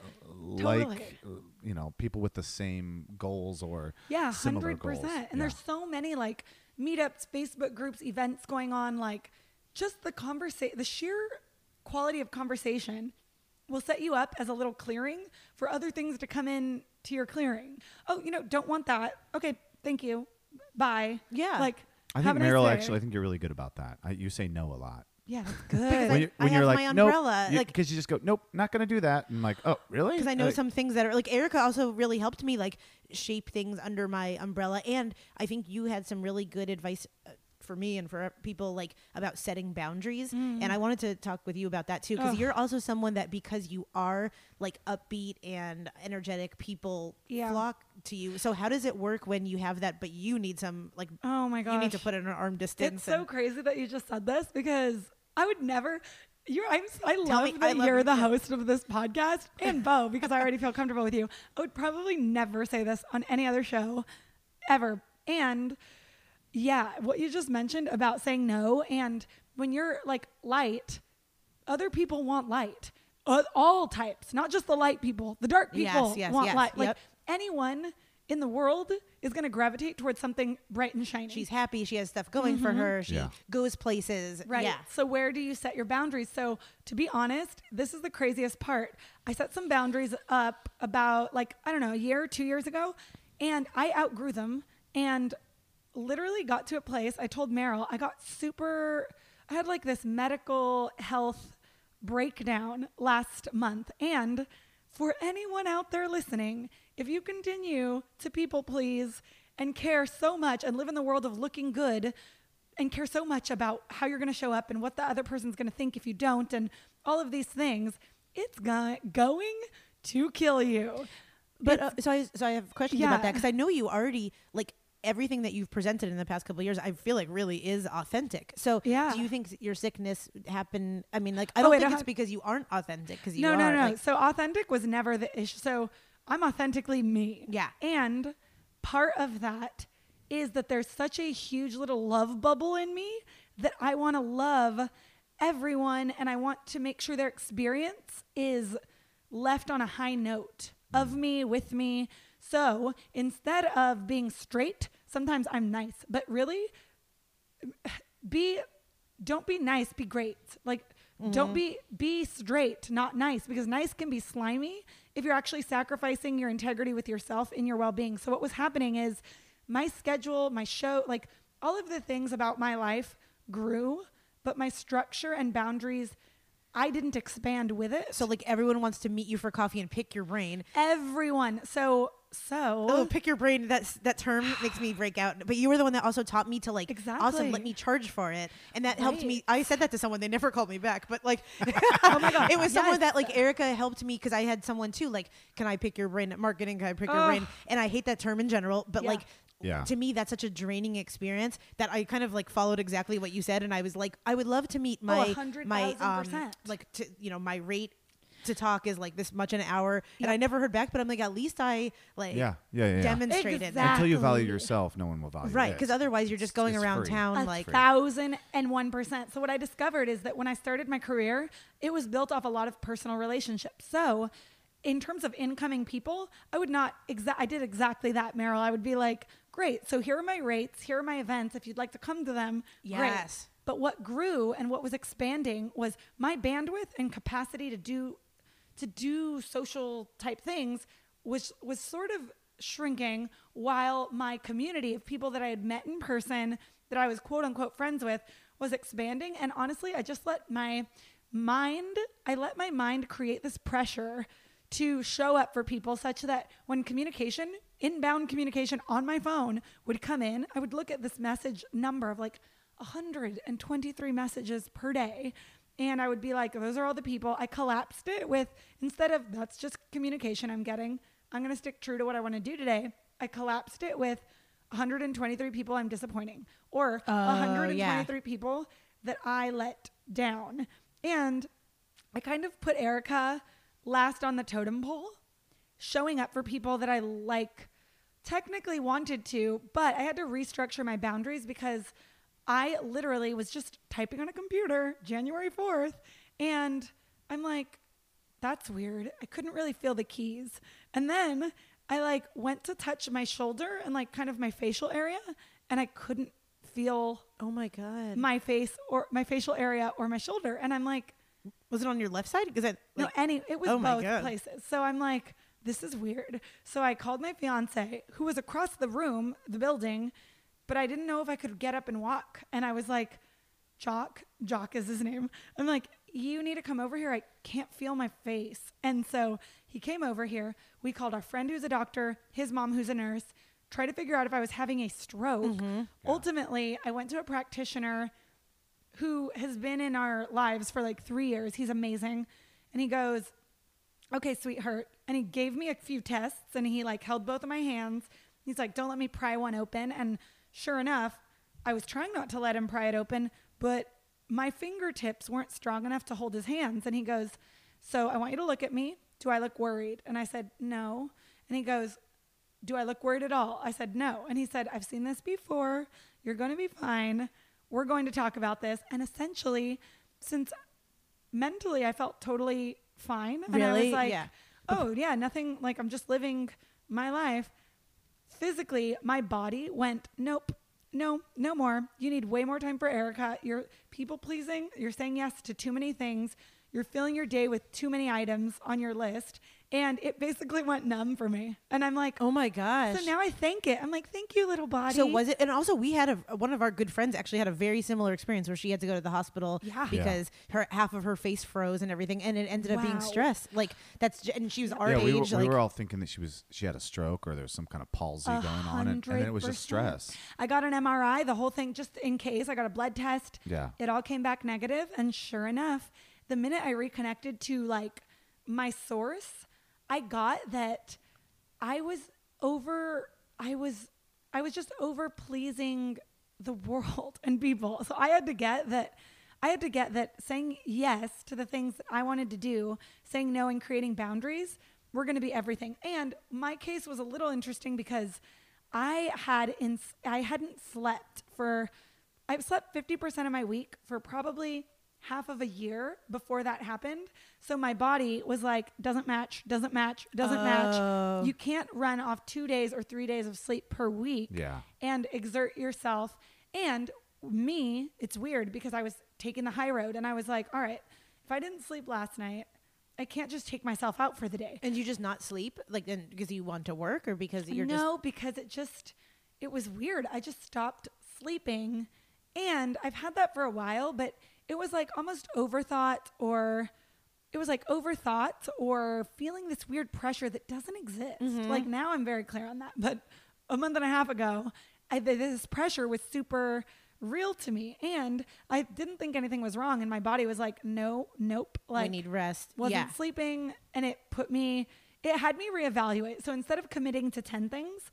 Totally. like uh, you know, people with the same goals or Yeah, similar hundred percent. And Yeah. there's so many like meetups, Facebook groups, events going on. Like, just the conversation, the sheer quality of conversation will set you up as a little clearing for other things to come in to your clearing. Oh, you know, don't want that. Okay, thank you. Bye. Yeah. Like, I think a nice Meryl actually. I think you're really good about that. I, you say no a lot. Yeah, that's Because good. I- when you, when I you're have like, my nope, umbrella, like- because you just go, nope, not gonna do that, and I'm like, oh, really? because I know Like, some things that are like Erica also really helped me like shape things under my umbrella, and I think you had some really good advice uh, for me and for people like about setting boundaries. And I wanted to talk with you about that too, because you're also someone that because you are like upbeat and energetic, people Yeah. flock to you. So how does it work when you have that, but you need some like oh my god, you need to put it in an arm distance? It's so crazy that you just said this because I would never. You're, I'm, I love me- that I love you're you the too. host of this podcast and Bo because I already feel comfortable with you. I would probably never say this on any other show ever. And yeah, what you just mentioned about saying no and when you're like light, other people want light. Uh, all types, not just the light people. The dark Yes, people yes, want yes, light. Like yep. anyone in the world is going to gravitate towards something bright and shiny. She's happy. She has stuff going for mm-hmm. her. She Yeah. goes places. Right. Yeah. So where do you set your boundaries? So to be honest, this is the craziest part. I set some boundaries up about like, I don't know, a year two years ago, and I outgrew them and literally got to a place. I told Meryl, I got super I had like this medical health breakdown last month. And for anyone out there listening, if you continue to people please and care so much and live in the world of looking good and care so much about how you're going to show up and what the other person's going to think if you don't and all of these things, it's go- going to kill you. But uh, so I so I have questions about that because I know you already like everything that you've presented in the past couple of years. I feel like really is authentic. So Yeah. do you think your sickness happened? I mean, like I Oh, don't wait, think I it's because you aren't authentic because you no, are. no, no. like- so authentic was never the issue. So I'm authentically me. Yeah. And part of that is that there's such a huge little love bubble in me that I want to love everyone and I want to make sure their experience is left on a high note of me with me. So instead of being straight, sometimes I'm nice, but really be don't be nice be great like Don't mm-hmm. be be straight, not nice, because nice can be slimy if you're actually sacrificing your integrity with yourself and your well-being. So what was happening is my schedule, my show, like all of the things about my life grew, but my structure and boundaries I didn't expand with it. So like everyone wants to meet you for coffee and pick your brain. everyone. So so Oh, pick your brain. That's that term makes me break out. But you were the one that also taught me to like also Exactly. let me charge for it, and that helped me. I said that to someone. They never called me back, but like, Oh my God. it was someone Yes. that like Erica helped me because I had someone too. Like, can I pick your brain at marketing? Can I pick your brain? And I hate that term in general, but Yeah. like. Yeah. To me, that's such a draining experience that I kind of like followed exactly what you said, and I was like, I would love to meet my Oh, hundred my um like to you know my rate to talk is like this much an hour, and I never heard back, but I'm like, at least I like Yeah, yeah, yeah. yeah. demonstrated that. Exactly. Until you value yourself, no one will value Right, because otherwise you're just going it's around free. town a like thousand and one percent. So what I discovered is that when I started my career, it was built off a lot of personal relationships. So in terms of incoming people, I would not exa- I did exactly that, Meryl. I would be like, great. So here are my rates. Here are my events. If you'd like to come to them, great. Yes. But what grew and what was expanding was my bandwidth and capacity to do to do social type things was was sort of shrinking while my community of people that I had met in person that I was quote unquote friends with was expanding. And honestly I just let my mind I let my mind create this pressure to show up for people such that when communication inbound communication on my phone would come in I would look at this message number of like 123 messages per day and I would be like, those are all the people. I collapsed it with, instead of that's just communication I'm getting, I'm going to stick true to what I want to do today. I collapsed it with 123 people I'm disappointing or Oh, 123 people that I let down. And I kind of put Erica last on the totem pole, showing up for people that I like technically wanted to, but I had to restructure my boundaries because I literally was just typing on a computer January 4th and I'm like that's weird. I couldn't really feel the keys. And then I like went to touch my shoulder and like kind of my facial area and I couldn't feel oh my god, my face or my facial area or my shoulder and I'm like was it on your left side? Because I no, any it was oh both places. So I'm like, this is weird. So I called my fiance, who was across the room, the building, but I didn't know if I could get up and walk. And I was like, Jock, Jock is his name. I'm like, you need to come over here. I can't feel my face. And so he came over here. We called our friend who's a doctor, his mom who's a nurse, try to figure out if I was having a stroke. Mm-hmm. Ultimately, I went to a practitioner who has been in our lives for like three years. He's amazing. And he goes, Okay, sweetheart. And he gave me a few tests and he like held both of my hands. He's like, Don't let me pry one open. And sure enough, I was trying not to let him pry it open, but my fingertips weren't strong enough to hold his hands. And he goes, So I want you to look at me. Do I look worried? And I said, No. And he goes, do I look worried at all? I said, no. And he said, I've seen this before. You're going to be fine. We're going to talk about this. And essentially, since mentally I felt totally fine. And I was like, Yeah. oh, yeah, nothing, like I'm just living my life. Physically, my body went, nope, no, no more. You need way more time for Erica. You're people pleasing. You're saying yes to too many things. You're filling your day with too many items on your list. And it basically went numb for me. And I'm like, oh my gosh. so now I thank it. I'm like, thank you, little body. So was it? And also, we had a one of our good friends actually had a very similar experience where she had to go to the hospital Yeah. Yeah. because her half of her face froze and everything, and it ended up being Wow. stress. Like that's and she was our yeah, we were, age. we were all thinking that she was she had a stroke or there was some kind of palsy going on, and, and it was just stress. I got an MRI, the whole thing, just in case. I got a blood test. Yeah. It all came back negative, and sure enough, the minute I reconnected to like my source, I got that I was over. I was, I was just over pleasing the world and people. So I had to get that. I had to get that saying yes to the things that I wanted to do, saying no and creating boundaries were going to be everything. And my case was a little interesting because I had in I hadn't slept for I've slept 50% of my week for probably half of a year before that happened. So my body was like doesn't match, doesn't match, doesn't Oh. match. You can't run off 2 days or 3 days of sleep per week Yeah. and exert yourself. And me, it's weird because I was taking the high road and I was like, all right, if I didn't sleep last night, I can't just take myself out for the day. And you just not sleep, like, then because you want to work, or because you're no, because it just it was weird. I just stopped sleeping, and I've had that for a while, but it was like almost overthought, or it was like overthought, or feeling this weird pressure that doesn't exist. Mm-hmm. Like now, I'm very clear on that, but a month and a half ago, I, this pressure was super real to me, and I didn't think anything was wrong, and my body was like, no, nope, like I need rest. wasn't yeah. sleeping and it put me it had me reevaluate so instead of committing to 10 things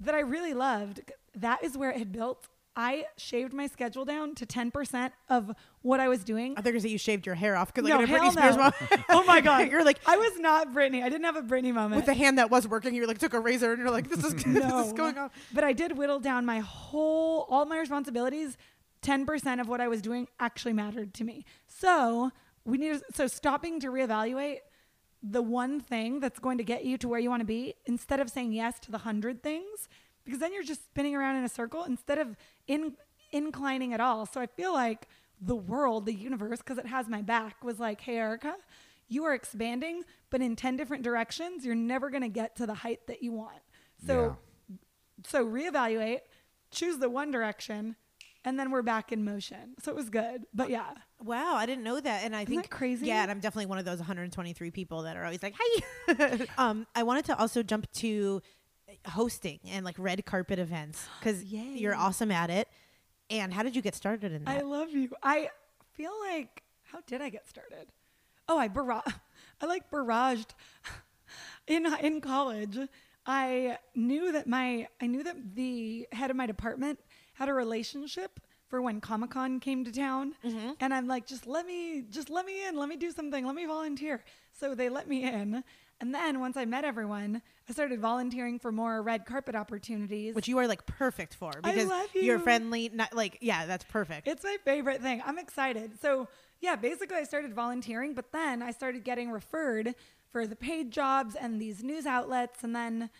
that i really loved that is where it had built i shaved my schedule down to 10% of what i was doing I think that you shaved your hair off because no, like hell no. oh my god you're like i was not Britney. i didn't have a Britney moment with the hand that was working. You like took a razor and you're like, this is this no. is going on. But I did whittle down my whole, all my responsibilities. 10% of what I was doing actually mattered to me. So we need, so stopping to reevaluate the one thing that's going to get you to where you want to be instead of saying yes to the hundred things, because then you're just spinning around in a circle instead of in, inclining at all. So I feel like the world, the universe, because it has my back, was like, hey, Erica, you are expanding, but in 10 different directions, you're never going to get to the height that you want. So so reevaluate, choose the one direction, and then we're back in motion. So it was good. But yeah. Wow, I didn't know that, and I think that crazy? Yeah, and I'm definitely one of those 123 people that are always like, "Hi." um, I wanted to also jump to hosting and like red carpet events because you're awesome at it. And how did you get started in that? I love you. I feel like how did I get started? Oh, I barra- I like barraged in in college. I knew that my I knew that the head of my department had a relationship for when Comic Con came to town, mm-hmm. and I'm like, just let me just let me in, let me do something, let me volunteer. So they let me in, and then once I met everyone, I started volunteering for more red carpet opportunities. Which you are like perfect for I because love you're friendly. Not like yeah, that's perfect. It's my favorite thing. I'm excited. So, yeah, basically, I started volunteering, but then I started getting referred for the paid jobs and these news outlets. And then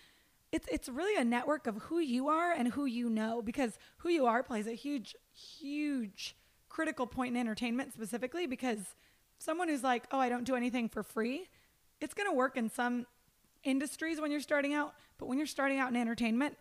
it's, it's really a network of who you are and who you know, because who you are plays a huge, huge critical point in entertainment specifically. Because someone who's like, oh, I don't do anything for free, it's going to work in some industries when you're starting out. But when you're starting out in entertainment,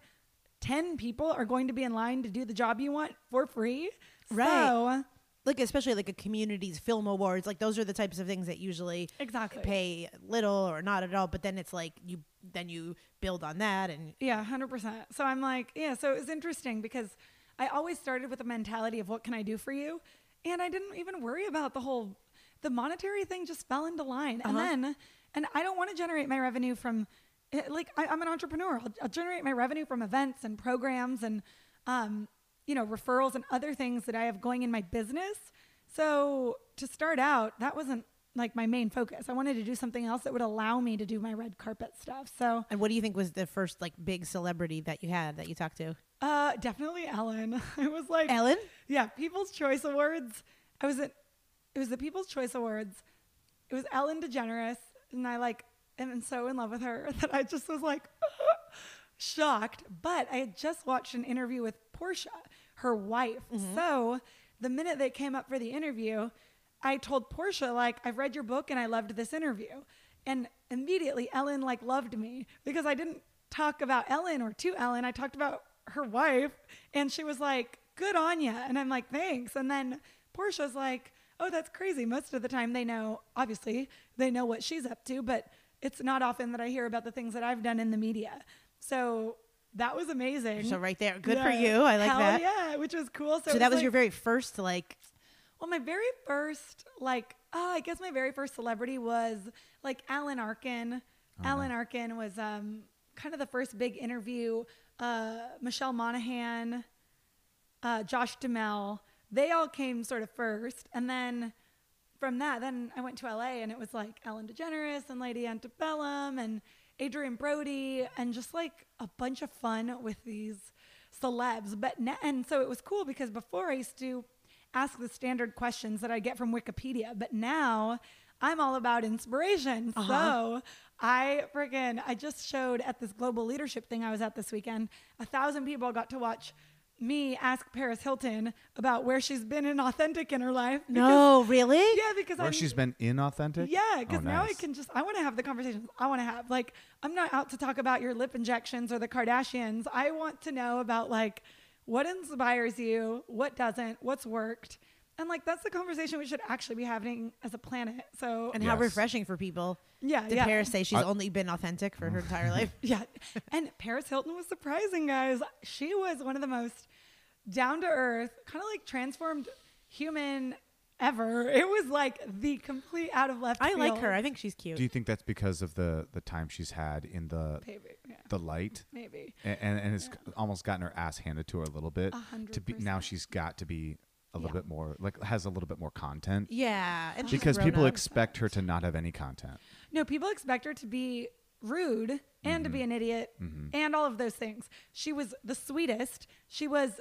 10 people are going to be in line to do the job you want for free. Right. So, like especially like a community's film awards like those are the types of things that usually Exactly. pay little or not at all but then it's like you then you build on that and yeah, 100%. So I'm like, yeah, so it was interesting because I always started with a mentality of what can I do for you? And I didn't even worry about the whole the monetary thing just fell into line. And uh-huh. then and I don't want to generate my revenue from eh, like I, I'm an entrepreneur. I'll, I'll generate my revenue from events and programs and um, you know, referrals and other things that I have going in my business. So to start out, that wasn't like my main focus. I wanted to do something else that would allow me to do my red carpet stuff. So and what do you think was the first like big celebrity that you had that you talked to Uh, definitely Ellen. I was like ellen Yeah, People's Choice Awards. I was at it was the People's Choice Awards. It was Ellen DeGeneres, and I like am so in love with her that I just was like shocked. But I had just watched an interview with Portia, her wife. Mm-hmm. So the minute they came up for the interview, I told Portia like I've read your book and I loved this interview, and immediately Ellen like loved me because I didn't talk about Ellen or to Ellen. I talked about her wife, and she was like, "Good on ya," and I'm like, "Thanks." And then Portia's like, "Oh, that's crazy." Most of the time, they know. Obviously, they know what she's up to, but it's not often that I hear about the things that I've done in the media. So that was amazing. so right there good for you i like Hell that Yeah, which was cool. So, so it that was like- your very first like well, my very first, like, oh, I guess my very first celebrity was like Alan Arkin. Alan Arkin was um, kind of the first big interview. Uh, Michelle Monaghan, uh, Josh Duhamel, they all came sort of first. And then from that, then I went to LA and it was like Ellen DeGeneres and Lady Antebellum and Adrien Brody and just like a bunch of fun with these celebs. But and so it was cool because before I used to ask the standard questions that I get from Wikipedia, but now I'm all about inspiration. Uh-huh. So I friggin' I just showed at this global leadership thing I was at this weekend. A thousand people got to watch me ask Paris Hilton about where she's been inauthentic in her life. because- No, really? yeah, because Where I'm, she's been inauthentic? yeah, Oh, because now I can just I want to have the conversations I want to have. Like I'm not out to talk about your lip injections or the Kardashians. I want to know about like what inspires you, what doesn't, what's worked. And like that's the conversation we should actually be having as a planet. So And how refreshing for people. Yeah, Did yeah. Paris say she's I- only been authentic for her entire life? Yeah. And Paris Hilton was surprising, guys. She was one of the most down to earth, kind of like transformed human ever. It was like the complete out of left I like her. I think she's cute. Do you think that's because of the the time she's had in the Maybe. Yeah. the light? Maybe. and and, and has almost gotten her ass handed to her a little bit. A hundred To be now, she's got to be a little Yeah. bit more like has a little bit more content yeah, because people up. expect her to not have any content. No, people expect her to be rude and to be Mm-hmm. an idiot and all of those things. She was the sweetest. She was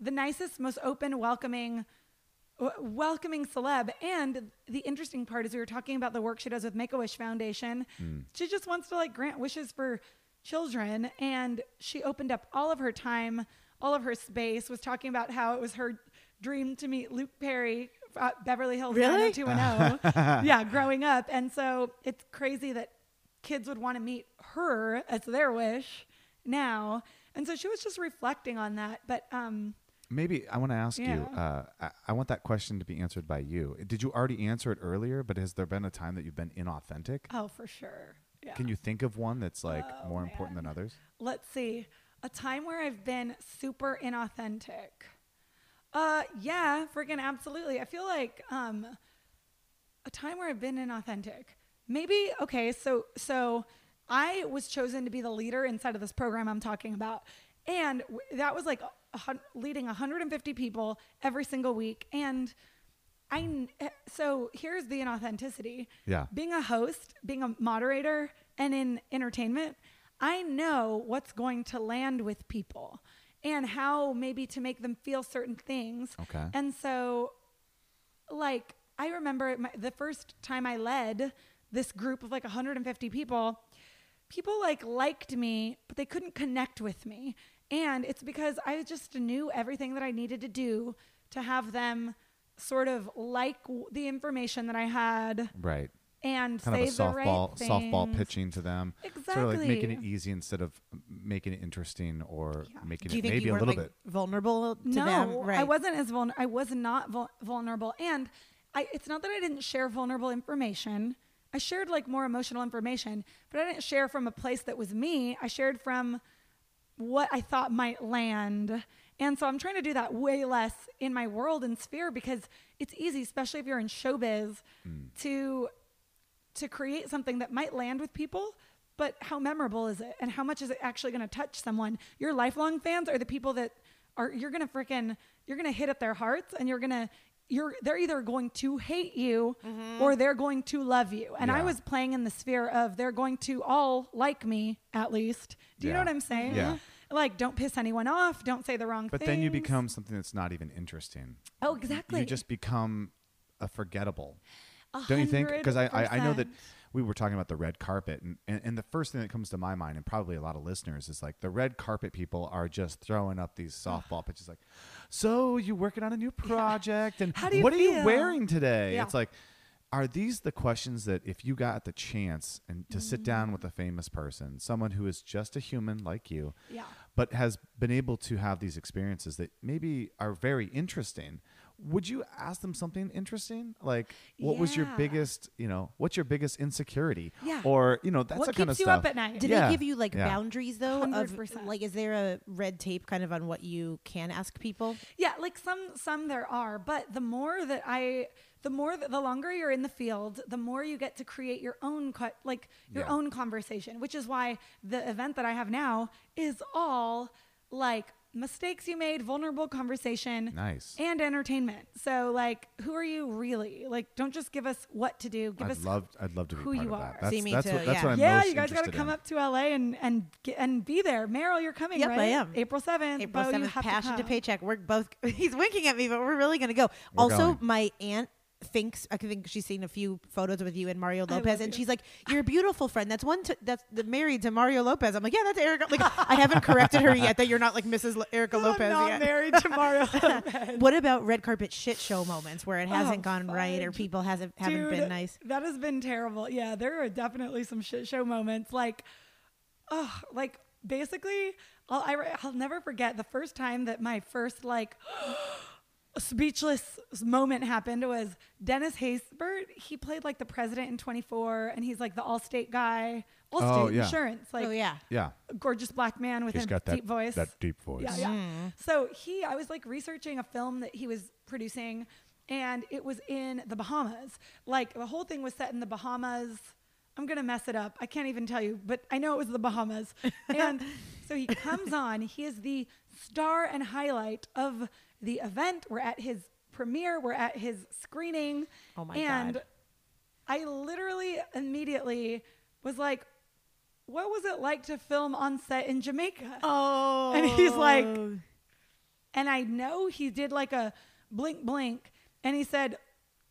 the nicest, most open, welcoming, w- welcoming celeb. And the interesting part is we were talking about the work she does with Make a Wish Foundation. Mm. She just wants to like grant wishes for children, and she opened up all of her time, all of her space. Was talking about how it was her dream to meet Luke Perry. At Beverly Hills Really? 90210. yeah, growing up. And so it's crazy that kids would want to meet her as their wish now. And so she was just reflecting on that. But um, Maybe I want to ask you. Yeah. Uh, I, I want that question to be answered by you. Did you already answer it earlier? But has there been a time that you've been inauthentic? oh, for sure. Yeah. Can you think of one that's like Oh, more important than others? Let's see. A time where I've been super inauthentic. Uh, yeah, freaking absolutely. I feel like um, a time where I've been inauthentic. Maybe okay. So so I was chosen to be the leader inside of this program I'm talking about, and w- that was like a, leading 150 people every single week. And I eh, so here's the inauthenticity. Yeah. Being a host, being a moderator, and in entertainment, I know what's going to land with people and how maybe to make them feel certain things. Okay. And so, like, I remember my, the first time I led this group of like 150 people, people like liked me, but they couldn't connect with me. And it's because I just knew everything that I needed to do to have them sort of like w- the information that I had Right. And Kind say of a the right softball softball pitching to them. Sort of like making it easy instead of making it interesting or Yeah. making Do you it think maybe you a little like bit. vulnerable to no, them? Right. I wasn't as vulnerable. I was not vul- vulnerable, and I. It's not that I didn't share vulnerable information. I shared like more emotional information, but I didn't share from a place that was me. I shared from what I thought might land. And so I'm trying to do that way less in my world and sphere because it's easy, especially if you're in showbiz, mm. to to create something that might land with people, but how memorable is it? And how much is it actually going to touch someone? Your lifelong fans are the people that are you're going to freaking you're going to hit at their hearts and you're going to you're they're either going to hate you mm-hmm. or they're going to love you. And I was playing in the sphere of they're going to all like me at least. Do you know what I'm saying? Yeah. Like don't piss anyone off, don't say the wrong thing. But things. then you become something that's not even interesting. Oh, exactly. You just become a forgettable. Don't you think? Because I, I, I know that we were talking about the red carpet, and, and, and the first thing that comes to my mind, and probably a lot of listeners, is like the red carpet people are just throwing up these softball pitches, like, "So you working on a new project, and How do you what are you wearing today?" Yeah. It's like, are these the questions that if you got the chance and to sit mm. down with a famous person, someone who is just a human like you, Yeah. but has been able to have these experiences that maybe are very interesting. Would you ask them something interesting? Like, what was your biggest, you know, what's your biggest insecurity? Yeah. Or, you know, that's What the kind of keeps you stuff. up at night? Did Yeah, they give you like yeah. boundaries though? Of 100%. like, is there a red tape kind of on what you can ask people? Yeah, like some some there are, but the more that I the more that the longer you're in the field, the more you get to create your own cut like your Yeah. own conversation, which is why the event that I have now is all like mistakes you made, vulnerable conversation, Nice. and entertainment. So like who are you really? Like don't just give us what to do, give I'd us love, I'd love to be who part you of are. that. See, me that's too, what, that's yeah. what I'm yeah, most you guys got to come in. up to LA and and get, and be there. Meryl, you're coming, Yep, right? I am. April seventh. April you seventh, have passion to come. paycheck. We're both. He's winking at me, but we're really gonna go. We're also, going. my aunt thinks I think she's seen a few photos with you and Mario Lopez, and you. she's like, "You're a beautiful friend. That's one to, that's the, married to Mario Lopez." I'm like, "Yeah, that's Erica." Like, I haven't corrected her yet that you're not like Mrs. Lo- Erica I'm Lopez not yet. married to Mario Lopez. What about red carpet shit show moments where it oh, hasn't Oh, gone right or people hasn't haven't been nice? That has been terrible. Yeah, there are definitely some shit show moments. Like, oh, like basically, I'll, I, I'll never forget the first time that my first like speechless moment happened was Dennis Haysbert. He played like the president in 24, and he's like the Allstate guy, oh, Allstate Oh, yeah. Insurance, like oh yeah. Yeah. gorgeous black man with He's a got that deep voice. that deep voice. Yeah, yeah. Mm. So he, I was like researching a film that he was producing, and it was in the Bahamas. Like the whole thing was set in the Bahamas. I'm gonna mess it up. I can't even tell you, but I know it was the Bahamas. and so he comes on. He is the star and highlight of the event. We're at his premiere. We're at his screening. Oh my and God. I literally immediately was like, "What was it like to film on set in Jamaica?" Oh. And he's like, and I know he did like a blink blink, and he said,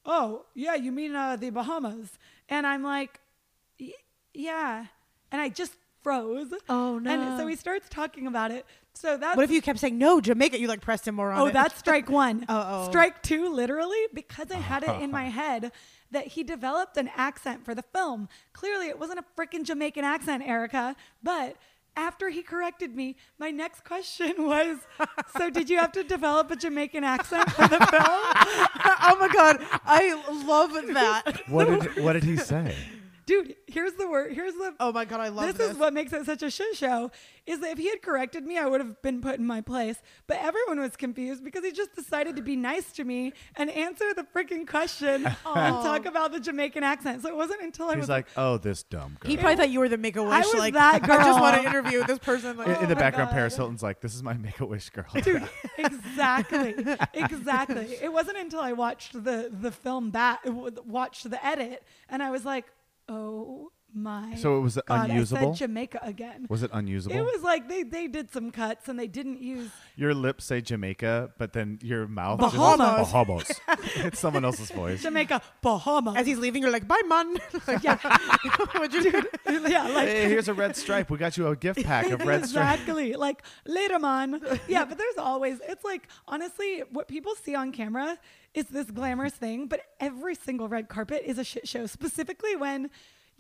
"Oh yeah, you mean uh, the Bahamas?" And I'm like, "Y- "Yeah," and I just froze. Oh, no. And so he starts talking about it. So that's What if you kept saying no, Jamaica? You like pressed him more on Oh, it. that's strike one. Uh-oh. Strike two, literally, because I had it in my head that he developed an accent for the film. Clearly, it wasn't a freaking Jamaican accent, Erica. But after he corrected me, my next question was So, did you have to develop a Jamaican accent for the film? oh my god, I love that. What did what did he say? Dude, here's the word. Here's the. Oh my god, I love this, this. is what makes it such a shit show is that if he had corrected me i would have been put in my place but everyone was confused because he just decided to be nice to me and answer the freaking question and talk about the jamaican accent so it wasn't until i He's was like, oh, this dumb girl. he probably thought you were the Make a Wish. I was like that I just want to interview this person. Like, in, in Oh the my background, God. Paris Hilton's like, "This is my Make a Wish girl." Dude, exactly, exactly. It wasn't until I watched the the film back, watched the edit, and I was like, "Oh my!" So it was God, unusable? I said Jamaica again. Was it unusable? It was like they they did some cuts and they didn't use. your lips say Jamaica, but then your mouth Bahamas. just Bahamas. it's someone else's voice. Jamaica, Bahamas. As he's leaving, you're like, "Bye, man." Like, yeah, What'd you do? yeah, like Hey, here's a red stripe. We got you a gift pack of red stripe. exactly like later man yeah but there's always it's like honestly what people see on camera is this glamorous thing but every single red carpet is a shit show specifically when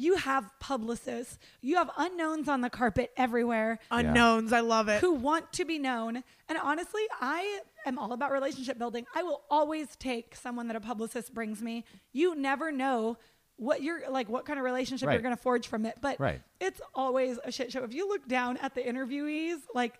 you have publicists you have unknowns on the carpet everywhere Unknowns. I love it. who want to be known. And honestly, I am all about relationship building. I will always take someone that a publicist brings me. You never know what you're like, what kind of relationship Right. you're going to forge from it. But Right. it's always a shit show. If you look down at the interviewees, like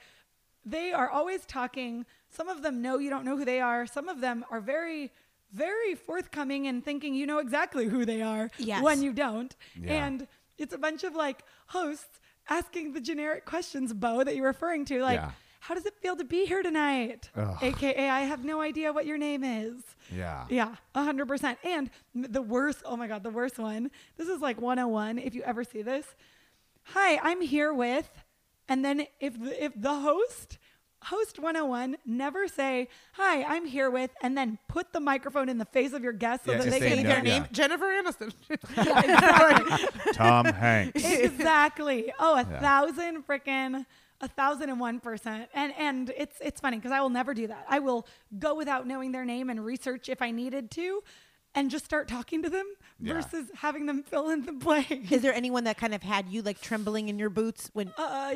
they are always talking. Some of them know you don't know who they are. Some of them are very, very forthcoming and thinking you know exactly who they are Yes. when you don't. Yeah. And it's a bunch of like hosts asking the generic questions, Bo, that you're referring to. Like, Yeah. how does it feel to be here tonight? Ugh. AKA, I have no idea what your name is. Yeah. Yeah, 100%. And the worst, oh my God, the worst one. This is like 101 if you ever see this. Hi, I'm here with, and then if the, if the host, host 101, never say, Hi, I'm here with, and then put the microphone in the face of your guest so Yeah, that just they say can no, hear Their yeah. name Jennifer Aniston. Tom Hanks. exactly. Oh, a Yeah. thousand freaking a thousand and one percent. And and it's it's funny because I will never do that. I will go without knowing their name and research if I needed to, and just start talking to them Yeah. versus having them fill in the blank. Is there anyone that kind of had you like trembling in your boots when? Uh,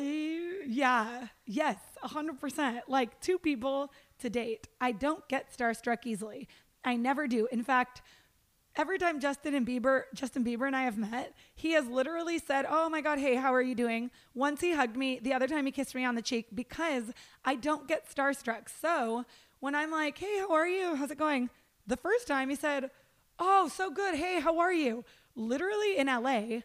yeah, yes, a hundred percent. Like two people to date. I don't get starstruck easily. I never do. In fact, every time Justin and Bieber, Justin Bieber and I have met, he has literally said, "Oh my God, hey, how are you doing?" Once he hugged me, the other time he kissed me on the cheek because I don't get starstruck. So when I'm like, "Hey, how are you? How's it going?" The first time he said, "Oh, so good. Hey, how are you?" Literally in LA.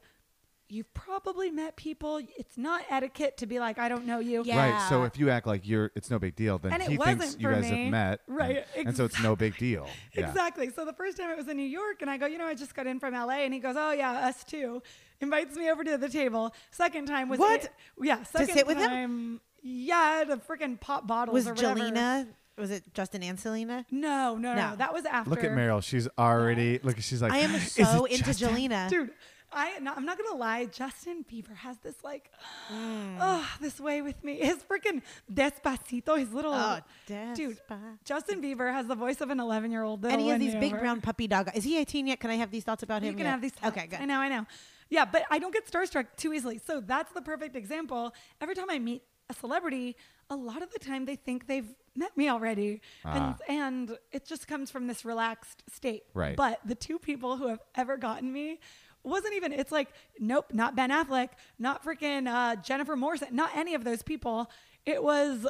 You've probably met people. It's not etiquette to be like, I don't know you. Yeah. Right. So if you act like you're, it's no big deal. Then And he thinks you guys me. have met. Right, And, and so it's no big deal. Yeah. Exactly. So the first time it was in New York, and I go, you know, I just got in from LA, and he goes, oh yeah, us too. Invites me over to the table. Second time was What? it- yeah, second to sit with him? time. Yeah, the freaking pop bottles Was or whatever. Jelena Was it Justin and Selena? No, no, no, No. that was after. Look at Meryl. She's already look. She's like. I am so into Justin?" Jelena. Dude, I no, I'm not gonna lie. Justin Bieber has this like, Mm. oh, this way with me. His freaking Despacito, his little Oh, dude. Justin Bieber has the voice of an 11 year old. Though. And he has these big brown puppy dog. Is he 18 yet? Can I have these thoughts about You him? can yet? have these. Thoughts. Okay, good. I know, I know. Yeah, but I don't get starstruck too easily. So that's the perfect example. Every time I meet a celebrity, a lot of the time they think they've met me already, Ah. and and it just comes from this relaxed state. Right. But the two people who have ever gotten me wasn't even. It's like nope, not Ben Affleck, not freaking uh, Jennifer Morrison, not any of those people. It was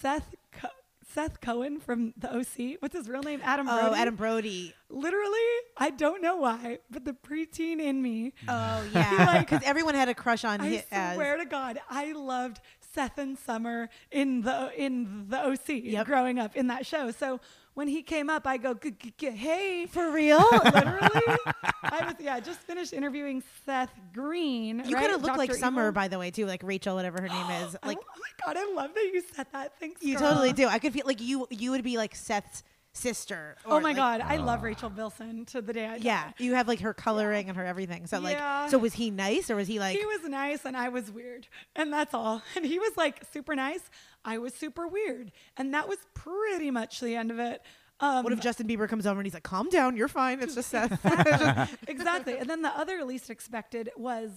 Seth. Co- Seth Cohen from the OC. What's his real name? Adam Brody. Oh, Adam Brody. Literally, I don't know why, but the preteen in me. Oh yeah, because everyone had a crush on I him. As, swear to God, I loved Seth and Summer in the in the OC Yep. growing up in that show. So when he came up, I go, "G- g- g- "Hey, for real. literally." I was yeah, just finished interviewing Seth Green. You right? kind of look like Dr. Summer, Evil. by the way, too. Like Rachel, whatever her name is. Like, Oh Like my God, I love that you said that. Thanks. you girl. totally do. I could feel like you. You would be like Seth's sister. Oh my like- God, I love Rachel Bilson to the day I die. Yeah, you have like her coloring and her everything. So like, Yeah. so was he nice or was he like? he was nice and I was weird. And that's all. And he was like super nice. I was super weird. And that was pretty much the end of it. Um, what if Justin Bieber comes over and he's like, "Calm down, you're fine. It's just Seth." exactly. And then the other least expected was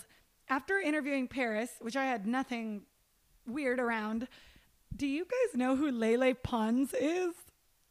after interviewing Paris, which I had nothing weird around. Do you guys know who Lele Pons is?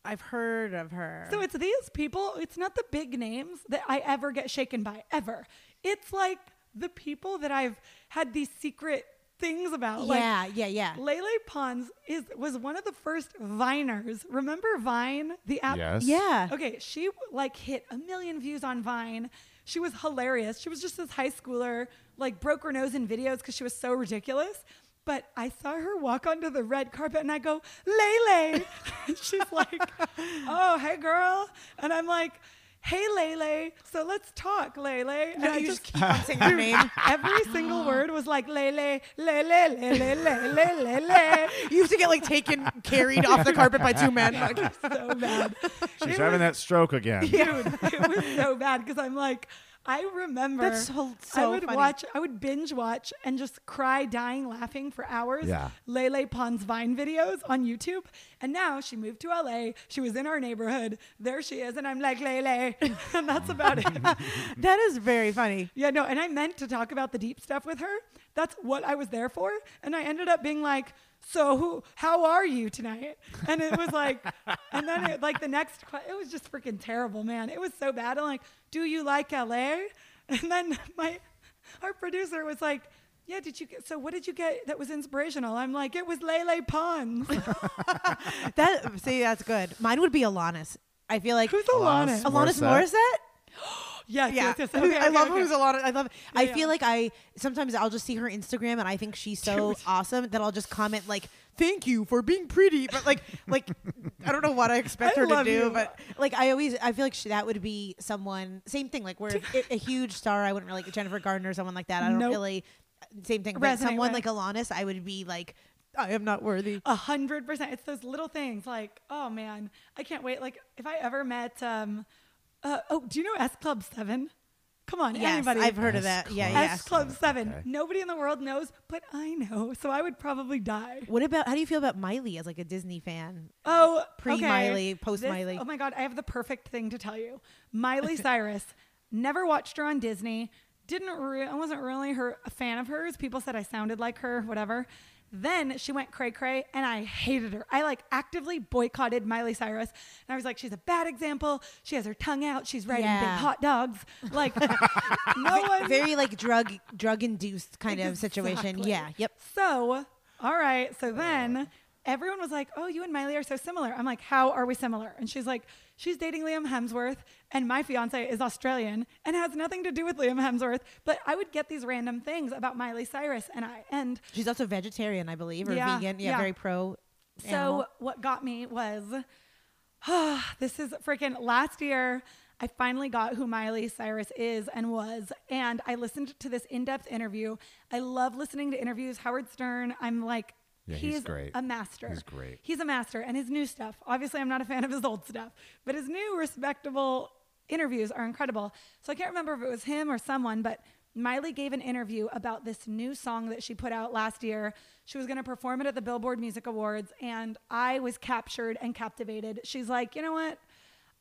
I've heard of her. So it's these people, it's not the big names that I ever get shaken by, ever. It's like the people that I've had these secret things about. Like, yeah, yeah, yeah. Lele Pons is was one of the first Viners. Remember Vine, the app? Yes. Yeah. Okay, she like hit a million views on Vine. She was hilarious. She was just this high schooler, like broke her nose in videos because she was so ridiculous. But I saw her walk onto the red carpet and I go, Lele. And She's like, oh, hey, girl. And I'm like, hey, Lele. So let's talk, Lele. And No, I you just keep on saying her name. Every single word was like, Lele, Lele, Lele, Lele, Lele. You used to get like taken, carried off the carpet by two men. Like, So bad. She's It having was- that stroke again. dude it was so bad because i'm like i remember That's so- i would funny. watch i would binge watch and just cry dying laughing for hours Yeah. lele pons vine videos on youtube and now she moved to la she was in our neighborhood there she is and i'm like lele and that's about it that is very funny. yeah no and i meant to talk about the deep stuff with her that's what i was there for and i ended up being like so who how are you tonight and it was like and then it, like the next que- it was just freaking terrible man it was so bad i'm like do you like la and then my our producer was like yeah did you get so what did you get that was inspirational i'm like it was lele pons That see, that's good. Mine would be Alanis. I feel like who's Alanis Alanis? Alanis Morissette? Yes, Yeah, yes, yes. Okay, I okay, love okay. who's Alanis. I love. I feel yeah. like I sometimes I'll just see her Instagram and I think she's so awesome that I'll just comment like, "Thank you for being pretty," but like, like I don't know what I expect I her to do, you. but like I always I feel like she, that would be someone same thing. Like we're a, a huge star. I wouldn't really like Jennifer Gardner or someone like that. I don't Nope. really same thing. But Resonate someone with. like Alanis, I would be like, I am not worthy. A hundred percent. It's those little things like, oh man, I can't wait. Like if I ever met, um, uh, oh, do you know S Club Seven? Come on, Yes, anybody. I've heard of that. Yeah, Club. yeah. S Club Seven. Okay. Nobody in the world knows, but I know. So I would probably die. What about how do you feel about Miley as like a Disney fan? Oh, Pre okay. Miley, post Miley. Oh my God, I have the perfect thing to tell you. Miley Cyrus. Never watched her on Disney. Didn't re- I wasn't really her a fan of hers. People said I sounded like her, whatever. Then she went cray cray, and I hated her. I like actively boycotted Miley Cyrus, and I was like, she's a bad example. She has her tongue out. She's riding big Yeah. hot dogs. Like no one. Very like drug drug induced kind of situation. Exactly. Yeah. Yep. So, all right. So then everyone was like, oh, you and Miley are so similar. I'm like, how are we similar? And she's like, she's dating Liam Hemsworth, and my fiance is Australian and has nothing to do with Liam Hemsworth. But I would get these random things about Miley Cyrus, and I, and She's also vegetarian, I believe, or Yeah, vegan. Yeah, yeah. very pro. so what got me was, this is freaking last year. I finally got who Miley Cyrus is and was, and I listened to this in-depth interview. I love listening to interviews. Howard Stern. I'm like Yeah, he's great. a master. He's great. He's a master, and his new stuff. Obviously, I'm not a fan of his old stuff, but his new respectable interviews are incredible. So I can't remember if it was him or someone, but Miley gave an interview about this new song that she put out last year. She was going to perform it at the Billboard Music Awards, and I was captured and captivated. She's like, you know what?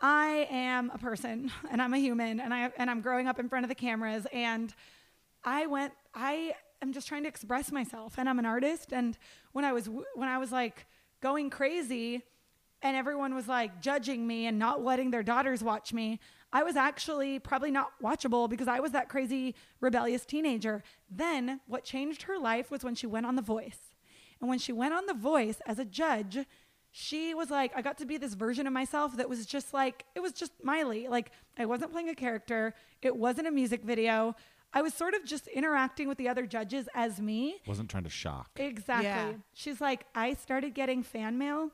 I am a person and I'm a human and I and I'm growing up in front of the cameras and I went I am just trying to express myself and I'm an artist and when I was when I was like going crazy and everyone was like judging me and not letting their daughters watch me I was actually probably not watchable because I was that crazy rebellious teenager then what changed her life was when she went on the voice and when she went on the voice as a judge she was like, I got to be this version of myself that was just like, it was just Miley. Like, I wasn't playing a character, it wasn't a music video. I was sort of just interacting with the other judges as me. Wasn't trying to shock. Exactly. Yeah. She's like, I started getting fan mail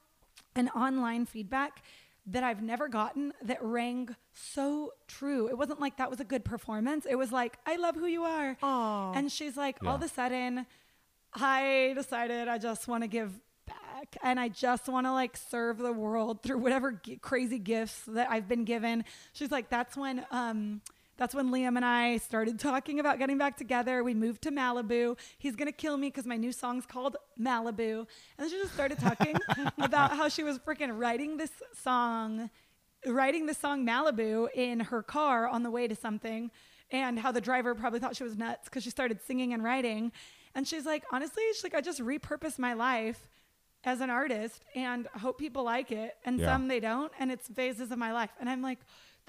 and online feedback that I've never gotten that rang so true. It wasn't like that was a good performance. It was like, I love who you are. Aw. And she's like, all of a sudden, I decided I just want to give back and I just want to like serve the world through whatever g- crazy gifts that I've been given. She's like, that's when, um, that's when Liam and I started talking about getting back together. We moved to Malibu. He's gonna kill me because my new song's called Malibu. And then she just started talking about how she was freaking writing this song, writing the song Malibu in her car on the way to something, and how the driver probably thought she was nuts because she started singing and writing. And she's like, honestly, she's like, I just repurposed my life as an artist and I hope people like it. And Yeah. some they don't. And it's phases of my life. And I'm like,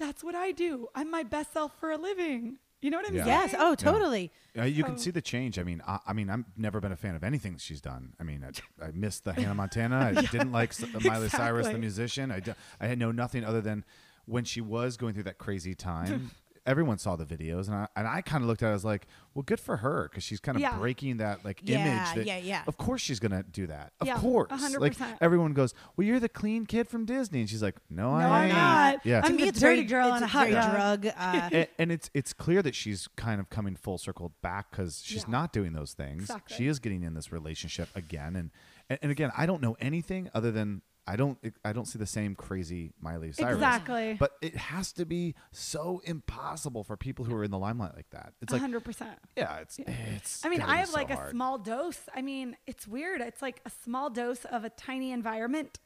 that's what I do. I'm my best self for a living. You know what I mean? Yeah. Yes. Oh, totally. Uh, you can So- see the change. I mean, I, I mean, I've never been a fan of anything she's done. I mean, I, I missed the Hannah Montana. I didn't like S- Miley Cyrus, the musician. I, d- I had know nothing other than when she was going through that crazy time. everyone saw the videos, and I and I kind of looked at it as like, well, good for her because she's kind of Yeah. breaking that like Yeah, image. That, yeah, yeah. Of course, she's gonna do that. Of Yeah, course, a hundred like everyone goes, well, you're the clean kid from Disney, and she's like, no, No, I I'm ain't. not. Yeah. I'm to the it's dirty girl on a a hot very drug. Uh, and, and it's it's clear that she's kind of coming full circle back because she's Yeah. not doing those things. Exactly. She is getting in this relationship again, and, and and again, I don't know anything other than I don't I don't see the same crazy Miley Cyrus. Exactly. But it has to be so impossible for people who are in the limelight like that. It's like 100%. yeah, it's it's. I mean, I have so like a small dose. I mean, it's weird. It's like a small dose of a tiny environment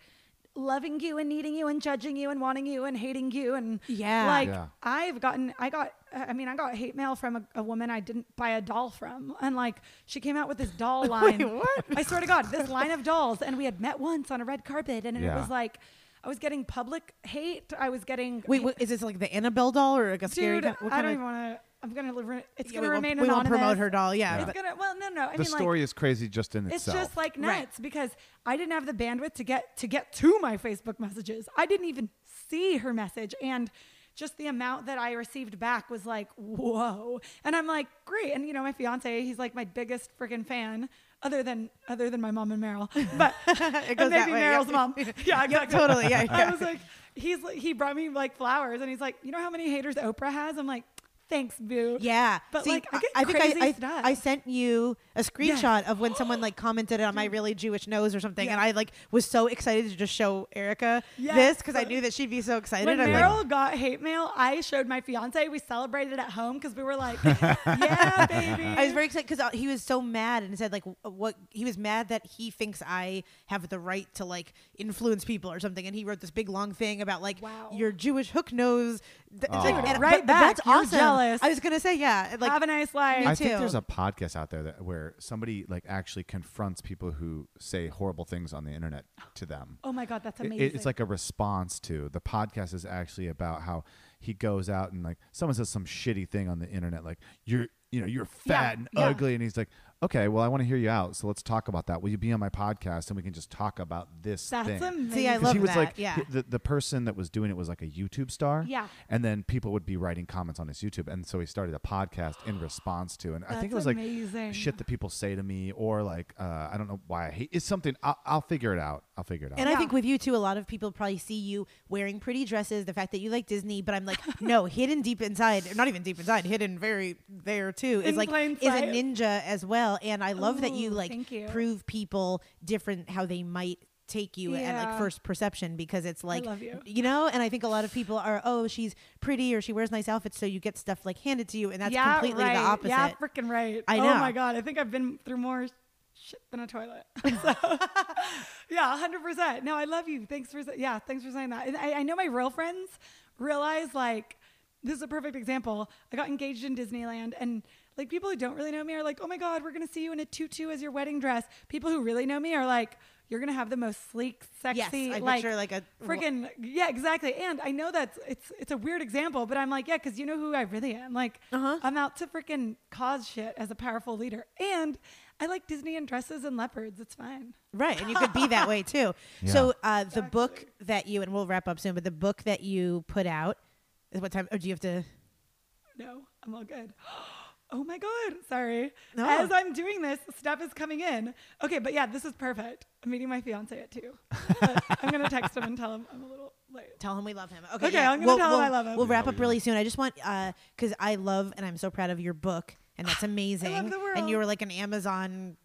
loving you and needing you and judging you and wanting you and hating you and Yeah. like Yeah. I've gotten I got uh, I mean I got hate mail from a, a woman I didn't buy a doll from and like she came out with this doll line Wait, what? I swear to God this line of dolls and we had met once on a red carpet and it was like I was getting public hate I was getting wait, what, is this like the Annabelle doll or like a scary? dude kind- what I don't of- even want to I'm gonna live it's Yeah, gonna we won't- remain we won't promote her doll. Yeah, it's gonna well no no I the mean like story is crazy just in it's itself. just like Right. nuts because I didn't have the bandwidth to get to get to my Facebook messages. I didn't even see her message and just the amount that I received back was like, whoa. And I'm like, great. And you know, my fiance, he's like my biggest freaking fan, other than other than my mom and Meryl. But It goes and that maybe way, Meryl's yeah. mom. Yeah, exactly. totally, yeah, I was like, he's like, he brought me like flowers and he's like, you know how many haters Oprah has? I'm like, thanks, boo. Yeah, But, See, like, I get think I, I. I sent you a screenshot of when someone like commented on my really Jewish nose or something, and I like was so excited to just show Erika this because I knew that she'd be so excited. When I'm like, Meryl got hate mail, I showed my fiance. We celebrated at home because we were like, "Yeah, baby." I was very excited because uh, he was so mad and said like what he was mad that he thinks I have the right to like influence people or something, and he wrote this big long thing about like Wow. your Jewish hook nose. Th- oh. it's Aw. and- Right but back. That's You're awesome. jealous. I was gonna say yeah. Like Have a nice life. I think too. there's a podcast out there that where somebody like actually confronts people who say horrible things on the internet to them. oh my god, that's It- amazing. it's like a response to the podcast is actually about how he goes out and like someone says some shitty thing on the internet like you're you know you're Yeah, fat and yeah. ugly and he's like okay well I want to hear you out so let's talk about that will you be on my podcast and we can just talk about this that's thing amazing. See, I 'Cause love he was that, like yeah. the, the person that was doing it was like a YouTube star Yeah. and then people would be writing comments on his YouTube and so he started a podcast in response to and I think it That's was like shit that people say to me or like uh, I don't know why I hate it's something I'll, I'll figure it out I'll figure it out And I Yeah. think with you too, a lot of people probably see you wearing pretty dresses, the fact that you like Disney, but I'm like, no, hidden deep inside, not even deep inside, hidden very there too, is In like plain is a sight. ninja as well. Well, and I love that you like you. prove people different how they might take you at like first perception because it's like love you. know and i think a lot of people are oh she's pretty or she wears nice outfits so you get stuff like handed to you and that's yeah, completely right. the opposite Yeah, freaking right. I Oh know. my god, I think I've been through more shit than a toilet. so, yeah, hundred percent. No, I love you. Thanks for yeah, thanks for saying that. And I, I know my real friends realize like this is a perfect example. I got engaged in Disneyland and. Like people who don't really know me are like, oh my god, we're gonna see you in a tutu as your wedding dress. People who really know me are like, you're gonna have the most sleek, yes sexy, i like picture like a freaking yeah exactly and i know that's it's it's a weird example but i'm like yeah because you know who i really am like Uh-huh. i'm out to freaking cause shit as a powerful leader and i like disney and dresses and leopards it's fine Right, and you could be that way too. So uh, the book that you and we'll wrap up soon, but the book that you put out, is what time? Or do you have to? no i'm all good oh my god sorry No. as i'm doing this stuff is coming in okay but yeah this is perfect i'm meeting my fiance at two i'm gonna text him and tell him i'm a little late Tell him we love him. Okay, Okay, yeah. I'm gonna we'll, tell him we'll- I love him. We'll wrap up really soon. I just want uh, because I love and I'm so proud of your book, and that's amazing. the And you were like an Amazon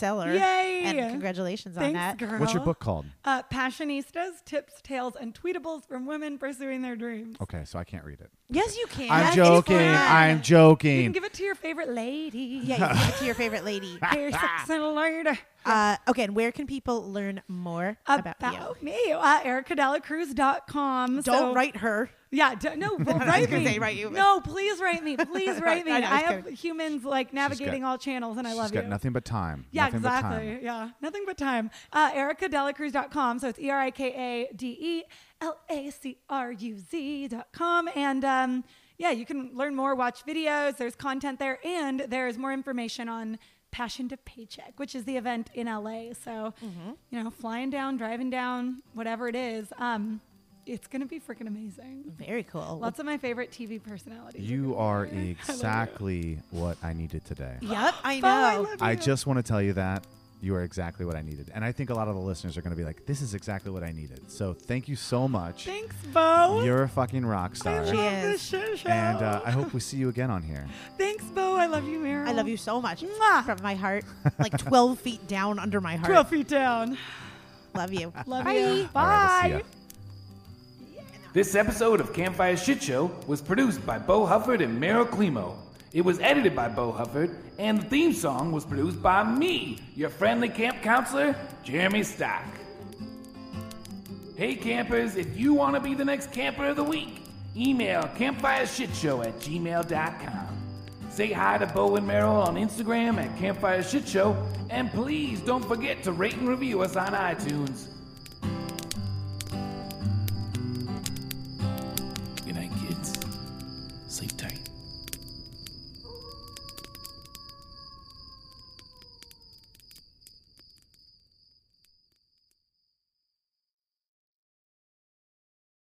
bestseller. Yay! And congratulations on that. girl. What's your book called? Uh, Passionistas, tips, tales, and tweetables from women pursuing their dreams. Okay, so I can't read it. Yes, you can. I'm It's joking. fun. I'm You can joking. give it to your favorite lady. Yeah, you can give it to your favorite lady. Your sexy lady. Uh, okay, and where can people learn more about, About you? me. Uh, ErikaDelacruz.com. Don't So- write her. Yeah, d- no, well, I was write gonna me. say write you, No, please write me. Please write me. I I, know, I was have kidding. humans like navigating all channels, and I She's love got you. nothing but time. Yeah, nothing But exactly. Yeah, nothing but time. Uh, ErikaDelacruz.com. So it's E R I K A D E L A C R U Z.com. And um, yeah, you can learn more, watch videos. There's content there, and there's more information on Passion to Paycheck, which is the event in LA. So, Mm-hmm. you know, flying down, driving down, whatever it is, um, it's going to be freaking amazing. Very cool. Lots of my favorite TV personalities. You are exactly what I needed today. Yep, I Bo, I know. love I you. just want to tell you that you are exactly what I needed. And I think a lot of the listeners are going to be like, this is exactly what I needed. So thank you so much. Thanks, Bo. You're a fucking rock I star. love Cheers. this shit show. And uh, I hope we see you again on here. Thanks, Bo. I love you, Meryl. I love you so much Mwah. from my heart, like 12 feet down under my heart. 12 feet down. Love you. Love Bye. you. All right, This episode of Campfire Shit Show was produced by Bo Hufford and Meryl Climo. It was edited by Bo Hufford, and the theme song was produced by me, your friendly camp counselor, Jeremy Stock. Hey campers, if you want to be the next camper of the week, email campfireshitshow at gmail.com. Say hi to Bo and Meryl on Instagram at Campfire Shit Show, and please don't forget to rate and review us on iTunes.